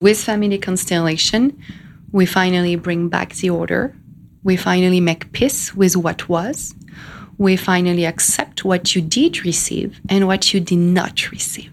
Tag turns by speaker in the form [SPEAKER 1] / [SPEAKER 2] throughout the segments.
[SPEAKER 1] With Family Constellation, we finally bring back the order. We finally make peace with what was. We finally accept what you did receive and what you did not receive.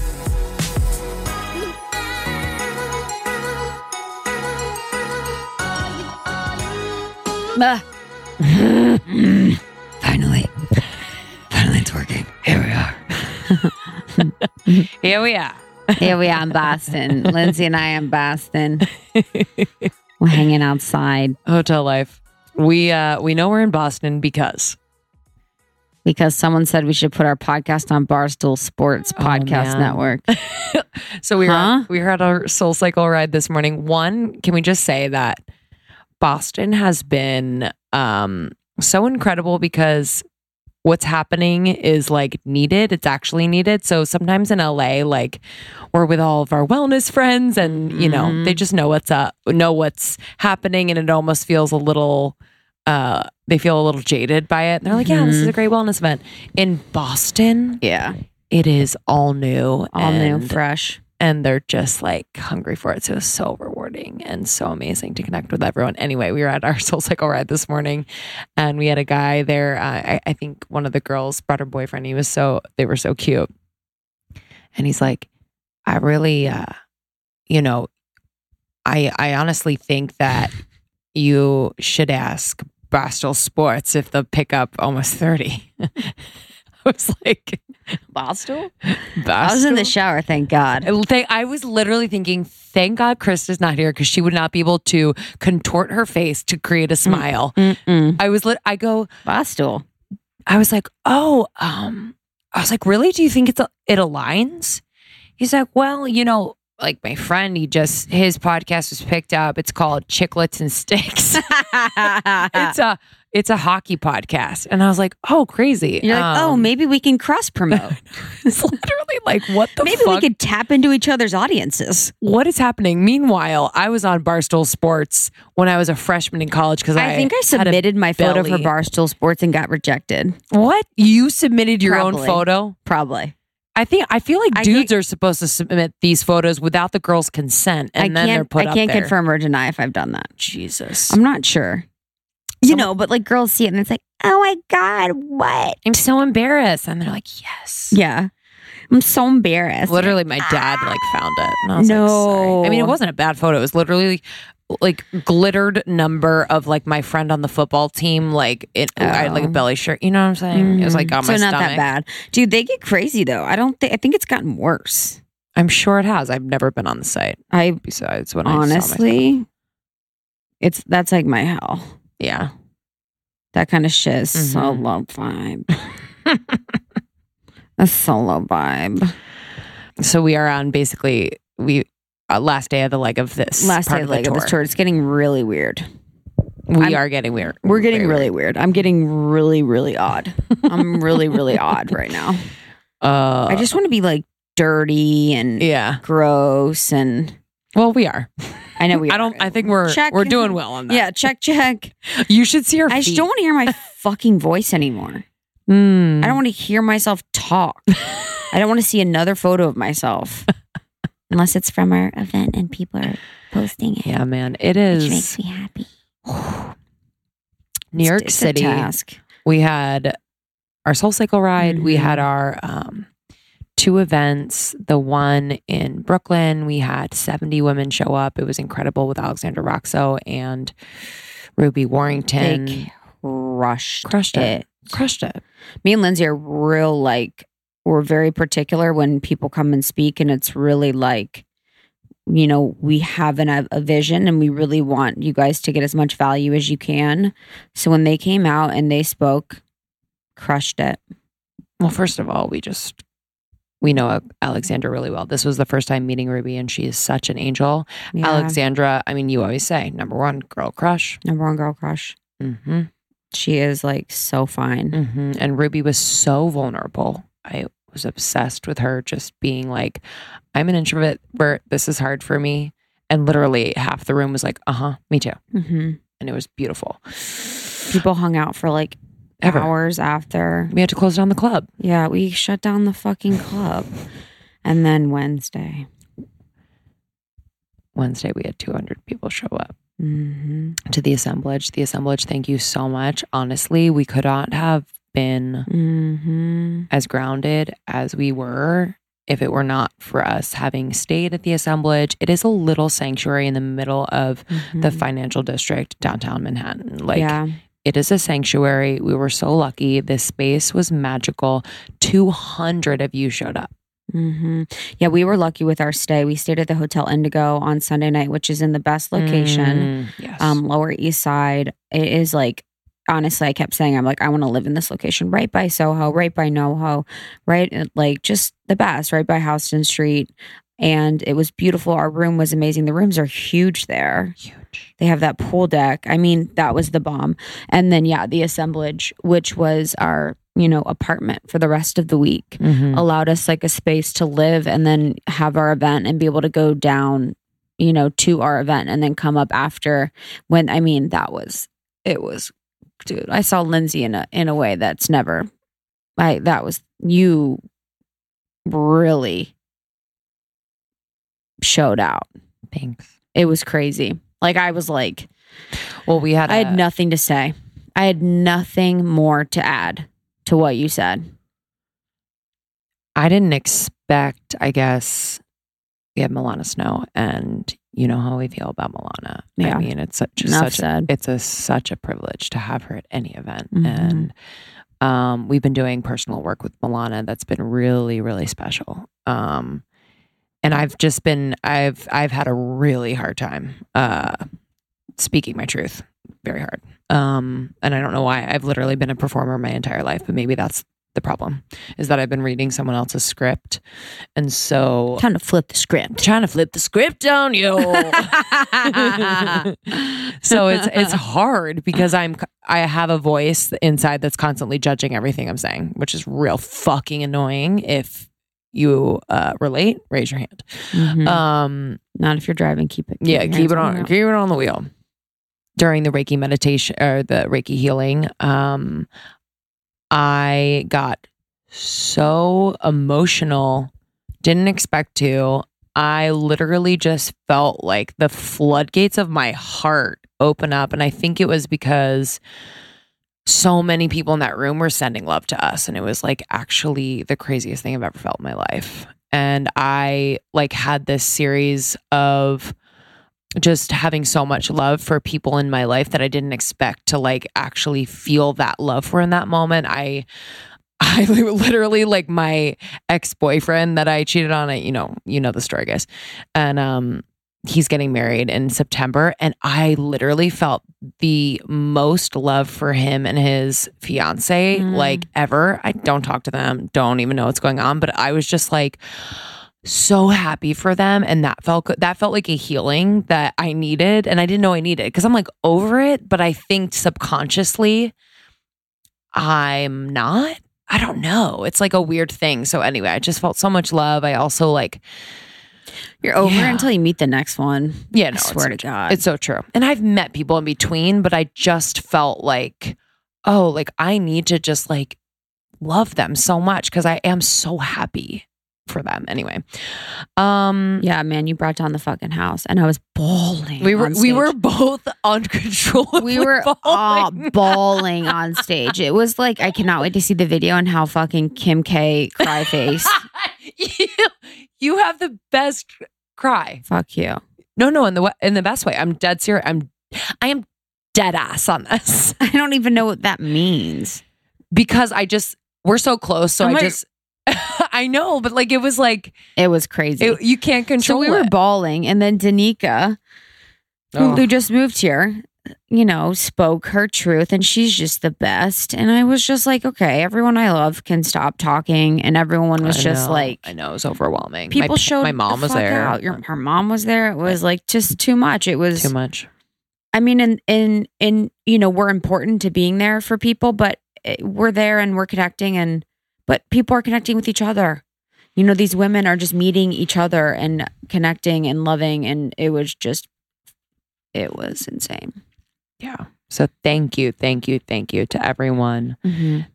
[SPEAKER 2] Finally. Finally, it's working. Here we are.
[SPEAKER 3] Here we are.
[SPEAKER 2] Here we are in Boston. Lindsey and I in Boston. We're hanging outside
[SPEAKER 3] Hotel life. We uh we know we're in Boston because
[SPEAKER 2] because someone said we should put our podcast on Barstool Sports Podcast
[SPEAKER 3] man.
[SPEAKER 2] Network.
[SPEAKER 3] so we were
[SPEAKER 2] Huh?
[SPEAKER 3] we were at our Soul Cycle ride this morning. One, can we just say that Boston has been um so incredible because what's happening is like needed. It's actually needed. So sometimes in LA, like we're with all of our wellness friends and you know,
[SPEAKER 2] Mhm.
[SPEAKER 3] they just know what's up, know what's happening and it almost feels a little uh they feel a little jaded by it. And they're like, Yeah, this is a great wellness event. In Boston,
[SPEAKER 2] Yeah.
[SPEAKER 3] it is all new.
[SPEAKER 2] All new, fresh.
[SPEAKER 3] And they're just like hungry for it. So it was so rewarding and so amazing to connect with everyone. Anyway, we were at our Soul Cycle ride this morning, and we had a guy there. Uh, I, I think one of the girls brought her boyfriend. He was so they were so cute, and he's like, I really, uh, you know, I I honestly think that you should ask Barstool Sports if they'll pick up almost thirty. I was like,
[SPEAKER 2] Barstool? I was in the shower, thank God.
[SPEAKER 3] Uh, I was literally thinking, thank God Krista's not here because she would not be able to contort her face to create a mm, smile.
[SPEAKER 2] Mm-mm.
[SPEAKER 3] I was lit. I go.
[SPEAKER 2] Barstool.
[SPEAKER 3] I was like, oh, um, I was like, really? Do you think it's a, it aligns? He's like, well, you know, like my friend, he just his podcast was picked up. It's called Chicklets and Sticks. it's a it's a hockey podcast, and I was like, oh, crazy.
[SPEAKER 2] You're like, oh,
[SPEAKER 3] Um,
[SPEAKER 2] maybe we can cross promote.
[SPEAKER 3] it's literally like, what the
[SPEAKER 2] maybe
[SPEAKER 3] fuck?
[SPEAKER 2] we could tap into each other's audiences.
[SPEAKER 3] what is happening? Meanwhile, I was on Barstool Sports when I was a freshman in college because I,
[SPEAKER 2] I, think I
[SPEAKER 3] had a-
[SPEAKER 2] submitted my photo for. Barstool Sports and got rejected.
[SPEAKER 3] what you submitted your own
[SPEAKER 2] Probably.
[SPEAKER 3] photo.
[SPEAKER 2] Probably.
[SPEAKER 3] I think I feel like
[SPEAKER 2] I
[SPEAKER 3] dudes are supposed to submit these photos without the girl's consent, and
[SPEAKER 2] I
[SPEAKER 3] then they're put
[SPEAKER 2] I can't
[SPEAKER 3] there.
[SPEAKER 2] confirm or deny if I've done that.
[SPEAKER 3] Jesus,
[SPEAKER 2] I'm not sure. You
[SPEAKER 3] Someone-
[SPEAKER 2] know, but like girls see it and it's like, oh my god, what?
[SPEAKER 3] I'm so embarrassed, and they're like, yes.
[SPEAKER 2] Yeah, I'm so embarrassed.
[SPEAKER 3] Literally, my dad like found it. And I was like, sorry. I mean, it wasn't a bad photo. It was literally like glittered number of like my friend on the football team. Like it, I had like a
[SPEAKER 2] Oh.
[SPEAKER 3] belly shirt. You know what I'm saying? It was like on
[SPEAKER 2] so
[SPEAKER 3] my
[SPEAKER 2] not that bad, dude. They get crazy though. I don't think. I think it's gotten worse.
[SPEAKER 3] I'm sure it has. I've never been on the site
[SPEAKER 2] I
[SPEAKER 3] besides when I
[SPEAKER 2] honestly, it's that's like my hell.
[SPEAKER 3] yeah.
[SPEAKER 2] That kind of shit is
[SPEAKER 3] Mhm.
[SPEAKER 2] solo vibe. a solo vibe.
[SPEAKER 3] So we are on basically we uh, last day of the leg of this
[SPEAKER 2] Last
[SPEAKER 3] part
[SPEAKER 2] day of
[SPEAKER 3] the
[SPEAKER 2] leg of this tour. It's getting really weird.
[SPEAKER 3] We
[SPEAKER 2] I'm-
[SPEAKER 3] are getting weird.
[SPEAKER 2] We're getting really weird. I'm getting really, really odd. I'm really, really odd right now.
[SPEAKER 3] Uh,
[SPEAKER 2] I just want to be like dirty and
[SPEAKER 3] yeah.
[SPEAKER 2] gross and
[SPEAKER 3] Well, we are.
[SPEAKER 2] I know we.
[SPEAKER 3] I don't. I think we're
[SPEAKER 2] Check.
[SPEAKER 3] we're doing well on that.
[SPEAKER 2] Yeah, check, check.
[SPEAKER 3] You should see our.
[SPEAKER 2] I
[SPEAKER 3] feet.
[SPEAKER 2] just don't want to hear my fucking voice anymore.
[SPEAKER 3] Mm.
[SPEAKER 2] I don't want to hear myself talk. I don't want to see another photo of myself unless it's from our event and people are posting it,
[SPEAKER 3] Yeah, man. It is.
[SPEAKER 2] It which makes me happy.
[SPEAKER 3] New York
[SPEAKER 2] It's
[SPEAKER 3] City.
[SPEAKER 2] task.
[SPEAKER 3] We had our Soul Cycle ride. We
[SPEAKER 2] Mhm.
[SPEAKER 3] had our um, two events. The one in Brooklyn, we had 70 women show up. It was incredible with Alexandra Roxo and Ruby Warrington.
[SPEAKER 2] They crushed
[SPEAKER 3] Crushed it.
[SPEAKER 2] it.
[SPEAKER 3] Crushed it.
[SPEAKER 2] Me and Lindsey are real like we're very particular when people come and speak, and it's really like, you know, we have an, a vision and we really want you guys to get as much value as you can. So when they came out and they spoke, crushed it.
[SPEAKER 3] Well, first of all, we just we know Alexandra really well. This was the first time meeting Ruby, and she is such an angel.
[SPEAKER 2] Yeah.
[SPEAKER 3] Alexandra, I mean, you always say number one girl crush.
[SPEAKER 2] number one girl crush.
[SPEAKER 3] Mm-hmm.
[SPEAKER 2] She is like so fine.
[SPEAKER 3] hmm And Ruby was so vulnerable. I was obsessed with her just being like, I'm an introvert where this is hard for me. And literally half the room was like, uh huh, me too.
[SPEAKER 2] hmm
[SPEAKER 3] And it was beautiful.
[SPEAKER 2] People hung out for like
[SPEAKER 3] Ever.
[SPEAKER 2] hours after.
[SPEAKER 3] We had to close down the club.
[SPEAKER 2] Yeah, we shut down the fucking club. And then Wednesday.
[SPEAKER 3] Wednesday, we had 200 people show up
[SPEAKER 2] hmm
[SPEAKER 3] to the assemblage. The assemblage, thank you so much. Honestly, we could not have been
[SPEAKER 2] hmm
[SPEAKER 3] as grounded as we were if it were not for us having stayed at the assemblage. It is a little sanctuary in the middle of the financial district downtown Manhattan. Like
[SPEAKER 2] yeah.
[SPEAKER 3] it is a sanctuary. We were so lucky. This space was magical. 200 of you showed up.
[SPEAKER 2] hmm Yeah, we were lucky with our stay. We stayed at the Hotel Indigo on Sunday night, which is in the best location,
[SPEAKER 3] Mm, yes.
[SPEAKER 2] um, Lower East Side. It is like, honestly, I kept saying, I'm like, I want to live in this location right by Soho, right by NoHo, right? Like, just the best, right by Houston Street. And it was beautiful. Our room was amazing. The rooms are huge there.
[SPEAKER 3] huge.
[SPEAKER 2] They have that pool deck. I mean, that was the bomb. And then, yeah, the assemblage, which was our, you know, apartment for the rest of the week
[SPEAKER 3] Mhm.
[SPEAKER 2] allowed us like a space to live and then have our event and be able to go down you know to our event and then come up after when i mean that was it was dude i saw lindsey in a in a way that's never i that was you really showed out
[SPEAKER 3] Thanks.
[SPEAKER 2] it was crazy like i was like
[SPEAKER 3] Well, we had.
[SPEAKER 2] i
[SPEAKER 3] a-
[SPEAKER 2] had nothing to say i had nothing more to add to what you said
[SPEAKER 3] I didn't expect, I guess, we had Milana Snow, and you know how we feel about Milana.
[SPEAKER 2] Yeah.
[SPEAKER 3] I mean, it's such,
[SPEAKER 2] enough
[SPEAKER 3] such a, it's a such a privilege to have her at any event,
[SPEAKER 2] Mhm.
[SPEAKER 3] and um, we've been doing personal work with Milana that's been really, really special. Um, and I've just been, I've, I've had a really hard time uh, speaking my truth, very hard. Um, and I don't know why. I've literally been a performer my entire life, but maybe that's the problem is that I've been reading someone else's script. And so
[SPEAKER 2] trying to flip the script
[SPEAKER 3] trying to flip the script on you. so it's it's hard because I'm I have a voice inside that's constantly judging everything I'm saying, which is real fucking annoying. If you uh, relate, raise your hand.
[SPEAKER 2] Mhm.
[SPEAKER 3] Um,
[SPEAKER 2] Not if you're driving. Keep it.
[SPEAKER 3] yeah, keep it on
[SPEAKER 2] the
[SPEAKER 3] keep it on the wheel. During the Reiki meditation or the Reiki healing, um, I got so emotional, didn't expect to. I literally just felt like the floodgates of my heart open up. And I think it was because so many people in that room were sending love to us. And it was like actually the craziest thing I've ever felt in my life. And I like had this series of just having so much love for people in my life that I didn't expect to like actually feel that love for in that moment. I I literally like my ex-boyfriend that I cheated on, I, you know, you know the story, guys. And um he's getting married in September and I literally felt the most love for him and his fiance
[SPEAKER 2] Mm.
[SPEAKER 3] like ever. I don't talk to them, don't even know what's going on, but I was just like so happy for them and that felt good. that felt like a healing that I needed and I didn't know I needed because I'm like over it, but I think subconsciously I'm not. I don't know. It's like a weird thing. So anyway, I just felt so much love. I also like
[SPEAKER 2] You're over
[SPEAKER 3] Yeah.
[SPEAKER 2] until you meet the next one.
[SPEAKER 3] yeah,
[SPEAKER 2] I swear to God.
[SPEAKER 3] it's so true. And I've met people in between, but I just felt like oh, like I need to just like love them so much because I am so happy for them. Anyway, um,
[SPEAKER 2] yeah, man, you brought down the fucking house, and I was bawling.
[SPEAKER 3] we were we were both uncontrollably.
[SPEAKER 2] we were all
[SPEAKER 3] bawling.
[SPEAKER 2] bawling on stage. It was like I cannot wait to see the video and how fucking Kim K cry face.
[SPEAKER 3] you, you have the best cry.
[SPEAKER 2] Fuck you.
[SPEAKER 3] No, no, in the in the best way. I'm dead serious. I'm I am dead ass on this
[SPEAKER 2] I don't even know what that means.
[SPEAKER 3] because I just we're so close. So
[SPEAKER 2] I'm
[SPEAKER 3] I
[SPEAKER 2] like-
[SPEAKER 3] just I know, but like it was like
[SPEAKER 2] It was crazy.
[SPEAKER 3] it, you can't
[SPEAKER 2] so
[SPEAKER 3] control
[SPEAKER 2] we were bawling, and then Danica, who,
[SPEAKER 3] Oh.
[SPEAKER 2] who just moved here, you know, spoke her truth, and she's just the best. And I was just like, okay, everyone I love can stop talking, and everyone was
[SPEAKER 3] I
[SPEAKER 2] just
[SPEAKER 3] know,
[SPEAKER 2] like,
[SPEAKER 3] I know it was overwhelming.
[SPEAKER 2] people
[SPEAKER 3] my,
[SPEAKER 2] showed
[SPEAKER 3] my mom
[SPEAKER 2] the
[SPEAKER 3] was
[SPEAKER 2] fuck
[SPEAKER 3] there.
[SPEAKER 2] Out. Your, uh, her mom was there. It was like just too much. It was
[SPEAKER 3] Too much.
[SPEAKER 2] I mean, in in in you know, we're important to being there for people, but it- we're there and we're connecting, and but people are connecting with each other. You know, these women are just meeting each other and connecting and loving, and it was just, it was insane.
[SPEAKER 3] Yeah. So thank you, thank you, thank you to everyone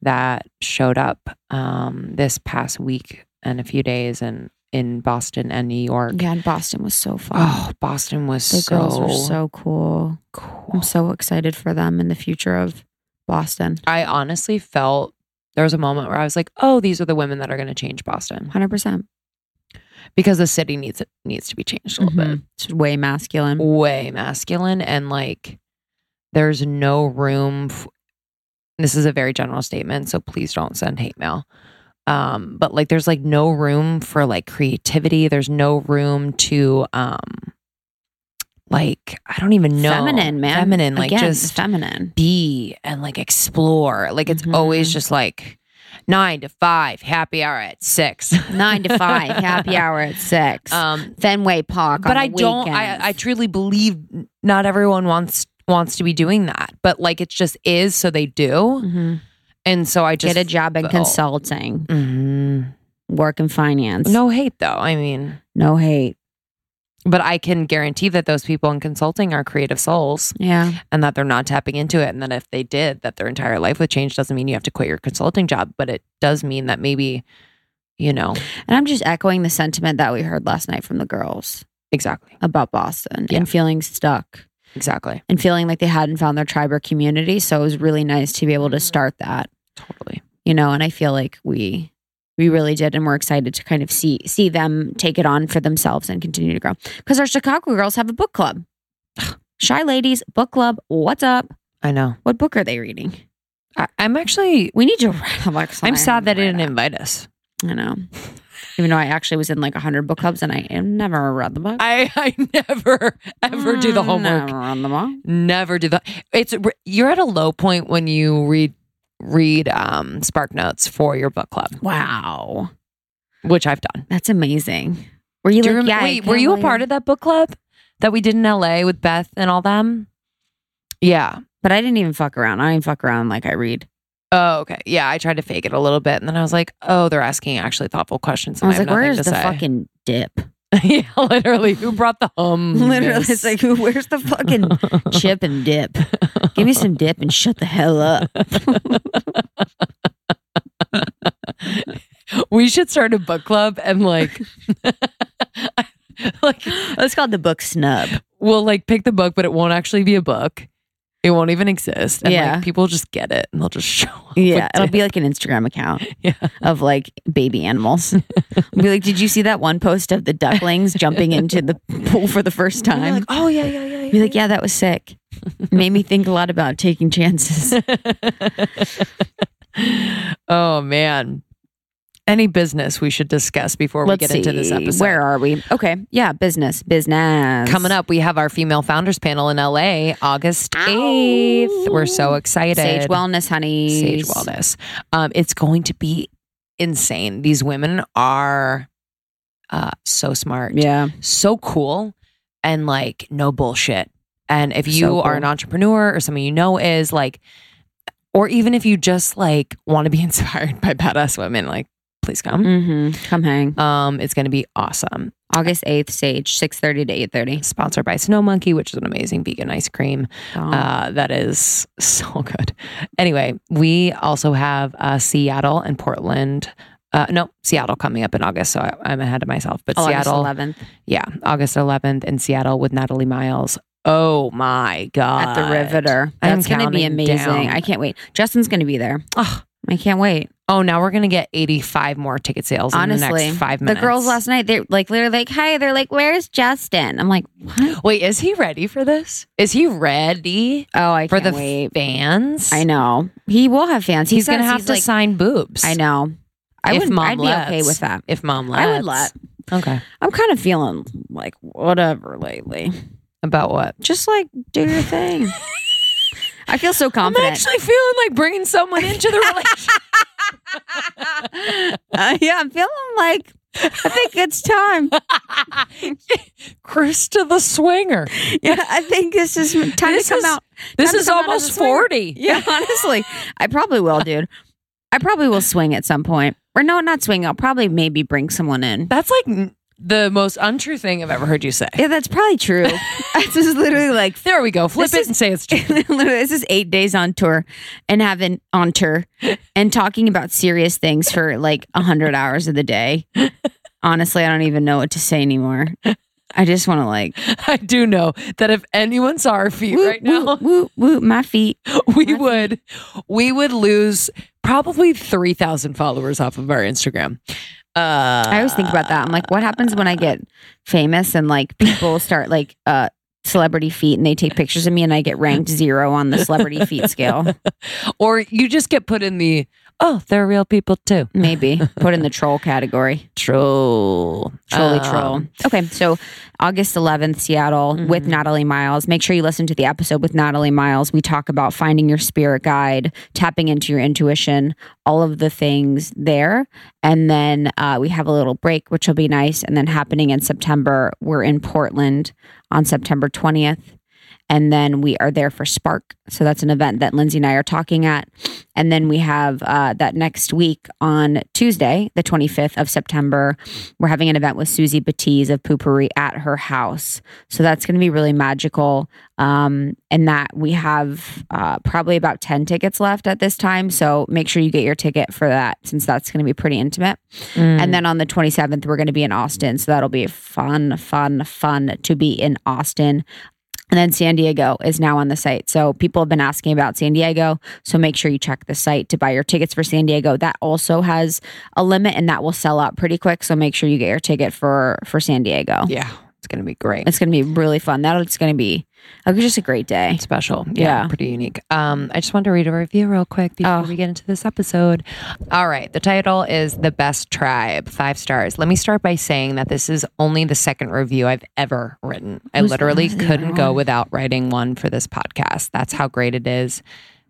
[SPEAKER 3] that showed up um, this past week and a few days and in Boston and New York.
[SPEAKER 2] Yeah, and Boston was so fun.
[SPEAKER 3] Oh, Boston was
[SPEAKER 2] the
[SPEAKER 3] so,
[SPEAKER 2] girls were so cool.
[SPEAKER 3] cool.
[SPEAKER 2] I'm so excited for them in the future of Boston.
[SPEAKER 3] I honestly felt there was a moment where I was like, "Oh, these are the women that are going to change Boston,"
[SPEAKER 2] Hundred percent.
[SPEAKER 3] because the city needs it needs to be changed a little bit.
[SPEAKER 2] It's way masculine.
[SPEAKER 3] way masculine and like there's no room f- this is a very general statement so please don't send hate mail um but like there's like no room for like creativity there's no room to um like i don't even know
[SPEAKER 2] Feminine, man.
[SPEAKER 3] feminine like
[SPEAKER 2] Again,
[SPEAKER 3] just
[SPEAKER 2] feminine.
[SPEAKER 3] be and like explore like it's always
[SPEAKER 2] Mhm.
[SPEAKER 3] just like nine to five happy hour at six
[SPEAKER 2] Nine to five, happy hour at six.
[SPEAKER 3] um
[SPEAKER 2] Fenway Park.
[SPEAKER 3] but I don't. I. I truly believe not everyone wants wants to be doing that, but like it just is, so they do,
[SPEAKER 2] Mhm.
[SPEAKER 3] and so I just
[SPEAKER 2] get a job in
[SPEAKER 3] felt-
[SPEAKER 2] consulting,
[SPEAKER 3] Mhm.
[SPEAKER 2] work in finance.
[SPEAKER 3] No hate though. I mean,
[SPEAKER 2] no hate.
[SPEAKER 3] But I can guarantee that those people in consulting are creative souls,
[SPEAKER 2] Yeah,
[SPEAKER 3] and that they're not tapping into it. And that if they did, that their entire life would change. Doesn't mean you have to quit your consulting job, but it does mean that maybe, you know,
[SPEAKER 2] and I'm just echoing the sentiment that we heard last night from the girls
[SPEAKER 3] exactly,
[SPEAKER 2] about Boston
[SPEAKER 3] Yeah.
[SPEAKER 2] and feeling stuck
[SPEAKER 3] exactly,
[SPEAKER 2] and feeling like they hadn't found their tribe or community. So it was really nice to be able to start that.
[SPEAKER 3] totally.
[SPEAKER 2] you know and i feel like we we really did and we're excited to kind of see see them take it on for themselves and continue to grow because our chicago girls have a book club shy ladies book club what's up
[SPEAKER 3] I know.
[SPEAKER 2] what book are they reading
[SPEAKER 3] I, I'm actually.
[SPEAKER 2] we need to write a book
[SPEAKER 3] I'm sad that they
[SPEAKER 2] it
[SPEAKER 3] didn't invite us.
[SPEAKER 2] i know even though i actually was in like 100 book clubs and i never read the book
[SPEAKER 3] I, I never ever do the
[SPEAKER 2] Mm,
[SPEAKER 3] homework.
[SPEAKER 2] never read the book
[SPEAKER 3] Never do the. It's you're at a low point when you read read um Spark Notes for your book club,
[SPEAKER 2] wow
[SPEAKER 3] which I've done.
[SPEAKER 2] that's amazing were you like yeah
[SPEAKER 3] wait, were you a part of that book club that we did in LA with Beth and all them? Yeah.
[SPEAKER 2] but i didn't even fuck around i didn't fuck around like i read
[SPEAKER 3] Oh, okay. Yeah, I tried to fake it a little bit, and then I was like, "Oh, they're asking actually thoughtful questions."
[SPEAKER 2] i was
[SPEAKER 3] have
[SPEAKER 2] like where's the
[SPEAKER 3] say."
[SPEAKER 2] fucly dip
[SPEAKER 3] yeah, literally. Who brought the hum?
[SPEAKER 2] Literally, it's like, who? where's the fucking chip and dip? Give me some dip and shut the hell up.
[SPEAKER 3] we should start a book club and like, like
[SPEAKER 2] It's called the book snub.
[SPEAKER 3] we'll like pick the book, but it won't actually be a book. It won't even exist. And
[SPEAKER 2] Yeah.
[SPEAKER 3] like people just get it and they'll just show up.
[SPEAKER 2] Yeah, it'll
[SPEAKER 3] it.
[SPEAKER 2] be like an Instagram account
[SPEAKER 3] Yeah.
[SPEAKER 2] of like baby animals. be like, did you see that one post of the ducklings jumping into the pool for the first time?
[SPEAKER 3] like, oh yeah, yeah, yeah.
[SPEAKER 2] be like, yeah, that was sick. Made me think a lot about taking chances.
[SPEAKER 3] oh man. Any business we should discuss before we
[SPEAKER 2] Let's
[SPEAKER 3] get
[SPEAKER 2] see.
[SPEAKER 3] into this episode.
[SPEAKER 2] Where are we? Okay, yeah, business, business.
[SPEAKER 3] Coming up, we have our female founders panel in LA, August 8th. We're so excited.
[SPEAKER 2] Sage Wellness, honey.
[SPEAKER 3] Sage Wellness. Um, it's going to be insane. These women are uh, so smart,
[SPEAKER 2] Yeah,
[SPEAKER 3] so cool, and like no bullshit. And if you
[SPEAKER 2] So
[SPEAKER 3] are an entrepreneur or someone you know is like, or even if you just like want to be inspired by badass women, like please come.
[SPEAKER 2] hmm come hang.
[SPEAKER 3] Um, it's going to be awesome.
[SPEAKER 2] August eighth, Sage, six thirty to eight thirty.
[SPEAKER 3] Sponsored by Snow Monkey, which is an amazing vegan ice cream.
[SPEAKER 2] Oh.
[SPEAKER 3] Uh, that is so good. Anyway, we also have uh, Seattle and Portland. Uh, no, Seattle coming up in August, so I, I'm ahead of myself. But Seattle,
[SPEAKER 2] eleventh
[SPEAKER 3] yeah, August 11th in Seattle with Natalie Miles. Oh my god!
[SPEAKER 2] at the Riveter. That's going to be amazing.
[SPEAKER 3] down.
[SPEAKER 2] I can't wait. Justin's going to be there.
[SPEAKER 3] Ugh.
[SPEAKER 2] I can't wait.
[SPEAKER 3] Oh, now we're gonna get 85 more ticket sales in the next five minutes.
[SPEAKER 2] the girls last night, they're like literally like, "Hi." They're like, "Where's Justin?" I'm like, "What?"
[SPEAKER 3] Wait, is he ready for this? Is he ready
[SPEAKER 2] Oh, I
[SPEAKER 3] for
[SPEAKER 2] can't
[SPEAKER 3] the
[SPEAKER 2] wait.
[SPEAKER 3] fans?
[SPEAKER 2] I know he will have fans. He
[SPEAKER 3] He's gonna have
[SPEAKER 2] he's
[SPEAKER 3] to
[SPEAKER 2] like-
[SPEAKER 3] sign boobs.
[SPEAKER 2] I know. I
[SPEAKER 3] If
[SPEAKER 2] would
[SPEAKER 3] mom
[SPEAKER 2] I'd be okay with that.
[SPEAKER 3] If mom lets.
[SPEAKER 2] I would let.
[SPEAKER 3] Okay.
[SPEAKER 2] I'm kind of feeling like whatever lately.
[SPEAKER 3] About what?
[SPEAKER 2] Just like do your thing. I feel so confident.
[SPEAKER 3] I'm actually feeling like bringing someone into the relationship.
[SPEAKER 2] Uh, yeah, I'm feeling like I think it's time.
[SPEAKER 3] Krista the swinger.
[SPEAKER 2] Yeah, I think this is time
[SPEAKER 3] This
[SPEAKER 2] to come
[SPEAKER 3] is-
[SPEAKER 2] out.
[SPEAKER 3] This is
[SPEAKER 2] come out as a
[SPEAKER 3] almost 40.
[SPEAKER 2] Yeah, honestly, I probably will, dude. I probably will swing at some point. Or no, not swing. I'll probably maybe bring someone in.
[SPEAKER 3] That's like the most untrue thing I've ever heard you say.
[SPEAKER 2] Yeah, that's probably true. this is literally like
[SPEAKER 3] There we go. Flip it
[SPEAKER 2] is-
[SPEAKER 3] and say it's true.
[SPEAKER 2] this is eight days on tour and having on tour and talking about serious things for like a hundred hours of the day. Honestly, I don't even know what to say anymore. I just want to like
[SPEAKER 3] I do know that if anyone saw our feet
[SPEAKER 2] woo,
[SPEAKER 3] right now,
[SPEAKER 2] woo, woo, woo, my feet.
[SPEAKER 3] we
[SPEAKER 2] my
[SPEAKER 3] would we would lose probably 3000 followers off of our instagram uh
[SPEAKER 2] I always think about that. I'm like, what happens when I get famous and like people start like uh celebrity feet and they take pictures of me and I get ranked zero on the celebrity feet scale?
[SPEAKER 3] or you just get put in the oh they're real people too
[SPEAKER 2] Maybe put in the troll category.
[SPEAKER 3] troll
[SPEAKER 2] Trolly
[SPEAKER 3] Um,
[SPEAKER 2] troll. Okay, so August 11th, Seattle with
[SPEAKER 3] Mhm.
[SPEAKER 2] Natalie Miles. Make sure you listen to the episode with Natalie Miles. We talk about finding your spirit guide, tapping into your intuition, all of the things there. And then uh, we have a little break, which will be nice. And then happening in September, we're in Portland on September 20th. And then we are there for Spark. So that's an event that Lindsey and I are talking at. And then we have uh, that next week on Tuesday, the 25th of September, we're having an event with Susie Batiz of Poo-Pourri at her house. So that's going to be really magical. Um, and that we have uh, probably about 10 tickets left at this time. So make sure you get your ticket for that since that's going to be pretty intimate.
[SPEAKER 3] Mm.
[SPEAKER 2] And then on the 27th, we're going to be in Austin. So that'll be fun, fun, fun to be in Austin. And then San Diego is now on the site. So people have been asking about San Diego. So make sure you check the site to buy your tickets for San Diego. That also has a limit and that will sell out pretty quick. So make sure you get your ticket for for San Diego.
[SPEAKER 3] yeah it's gonna be great
[SPEAKER 2] It's going to be really fun. That's going to be uh, just a great day.
[SPEAKER 3] Special. Yeah,
[SPEAKER 2] Yeah.
[SPEAKER 3] Pretty unique. Um, I just wanted to read a review real quick before
[SPEAKER 2] Oh.
[SPEAKER 3] we get into this episode. All right. The title is The Best Tribe, five stars. Let me start by saying that this is only the second review I've ever written. I
[SPEAKER 2] Who's-
[SPEAKER 3] literally couldn't go without writing one for this podcast. That's how great it is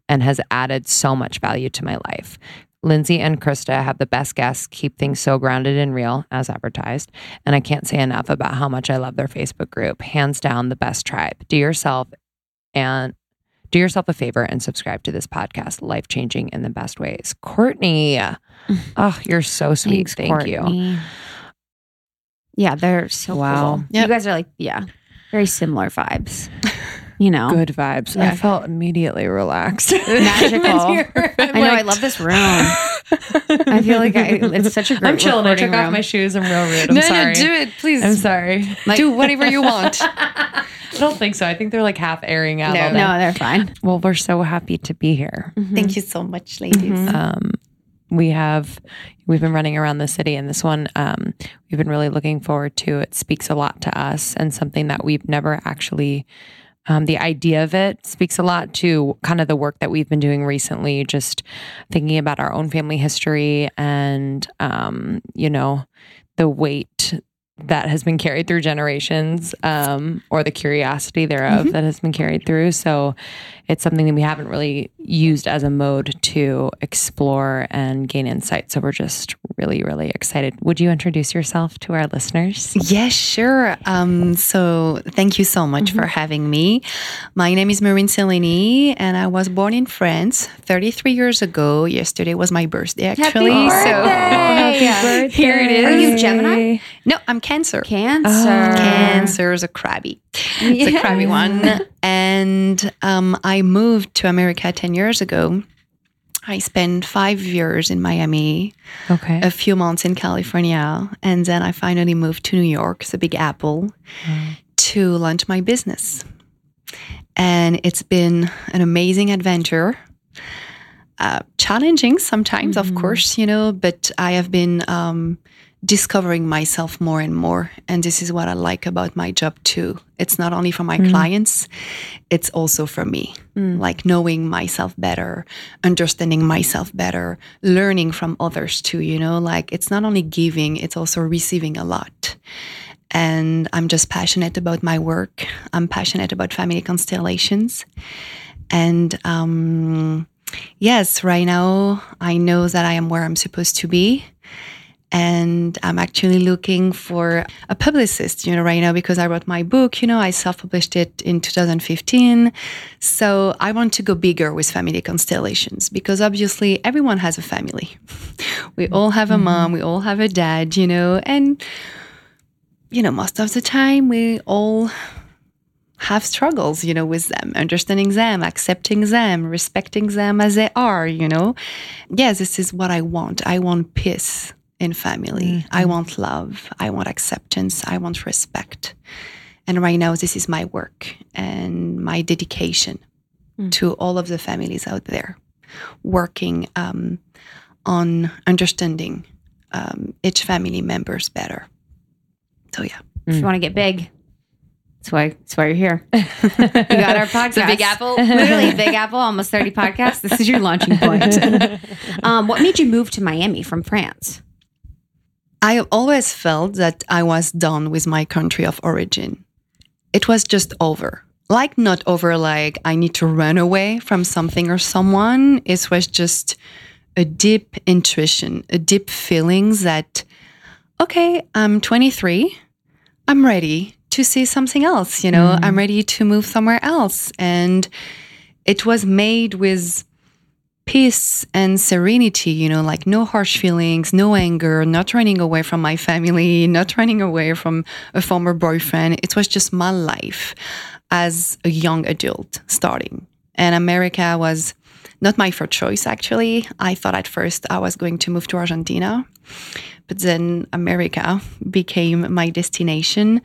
[SPEAKER 3] and has added so much value to my life. Lindsey and Krista have the best guests, keep things so grounded and real as advertised. And I can't say enough about how much I love their Facebook group. Hands down, the best tribe. Do yourself and do yourself a favor and subscribe to this podcast, life changing in the best ways. Courtney, oh, you're so sweet.
[SPEAKER 2] Thanks,
[SPEAKER 3] Thank you.
[SPEAKER 2] Yeah, they're so
[SPEAKER 3] Wow.
[SPEAKER 2] cool.
[SPEAKER 1] Yep.
[SPEAKER 2] You guys are like, yeah, very similar vibes. You know,
[SPEAKER 3] Good vibes.
[SPEAKER 2] Yeah.
[SPEAKER 3] I felt immediately relaxed.
[SPEAKER 2] Magical.
[SPEAKER 3] I
[SPEAKER 2] I know. I love this room. I feel like I, it's such a great.
[SPEAKER 3] I'm chilling. I
[SPEAKER 2] recording
[SPEAKER 3] took off my shoes. I'm real rude. I'm
[SPEAKER 1] no,
[SPEAKER 3] sorry.
[SPEAKER 1] no, do it, please.
[SPEAKER 3] I'm sorry.
[SPEAKER 2] Like-
[SPEAKER 1] do whatever you want.
[SPEAKER 3] I don't think so. I think they're like half airing out.
[SPEAKER 1] No.
[SPEAKER 3] all day.
[SPEAKER 2] No, they're fine.
[SPEAKER 3] Well, we're so happy to be here.
[SPEAKER 1] Thank you so much, ladies.
[SPEAKER 2] Mhm.
[SPEAKER 3] Um, we have we've been running around the city, and this one um, we've been really looking forward to. It speaks a lot to us, and something that we've never actually. Um, the idea of it speaks a lot to kind of the work that we've been doing recently, just thinking about our own family history and, um, you know, the weight that has been carried through generations um, or the curiosity thereof that has been carried through. So it's something that we haven't really used as a mode to explore and gain insight. So we're just really, really excited. Would you introduce yourself to our listeners?
[SPEAKER 1] Yes, sure. Um, so thank you so much for having me. My name is Marine Sélénée, and I was born in France 33 years ago. Yesterday was my birthday, actually.
[SPEAKER 2] Happy birthday!
[SPEAKER 1] So here it is.
[SPEAKER 2] Are you Gemini?
[SPEAKER 1] No, I'm Cancer.
[SPEAKER 2] Cancer.
[SPEAKER 1] Cancer is a crabby. It's a crabby one. And um, I moved to America 10 years ago. I spent five years in Miami,
[SPEAKER 3] Okay.
[SPEAKER 1] a few months in California, and then I finally moved to New York, the Big Apple, to launch my business. And it's been an amazing adventure. Uh, challenging sometimes, of course, you know, but I have been um, discovering myself more and more. And this is what I like about my job too. It's not only for my clients, it's also for me. Like knowing myself better, understanding myself better, learning from others too, you know, like it's not only giving, it's also receiving a lot. And I'm just passionate about my work. I'm passionate about family constellations. And um, yes, right now I know that I am where I'm supposed to be. And I'm actually looking for a publicist, you know, right now because I wrote my book, you know, I self published it in 2015. So I want to go bigger with family constellations because obviously everyone has a family. We all have a mom, we all have a dad, you know, and, you know, most of the time we all have struggles, you know, with them, understanding them, accepting them, respecting them as they are, you know. Yes, this is what I want. I want peace in family. I want love. I want acceptance. I want respect. And right now, this is my work and my dedication to all of the families out there, working um, on understanding um, each family members better. So yeah.
[SPEAKER 2] If you want to get big, that's why that's why you're here. you got our podcast.
[SPEAKER 1] Big Apple.
[SPEAKER 2] Literally, Big Apple, almost 30 podcasts. This is your launching point. um, what made you move to Miami from France?
[SPEAKER 1] I have always felt that I was done with my country of origin. It was just over. Like, not over, like I need to run away from something or someone. It was just a deep intuition, a deep feeling that, okay, I'm 23. I'm ready to see something else, you know, mm. I'm ready to move somewhere else. And it was made with peace and serenity, you know, like no harsh feelings, no anger, not running away from my family, not running away from a former boyfriend. It was just my life as a young adult starting. And America was not my first choice, actually. I thought at first I was going to move to Argentina, but then America became my destination.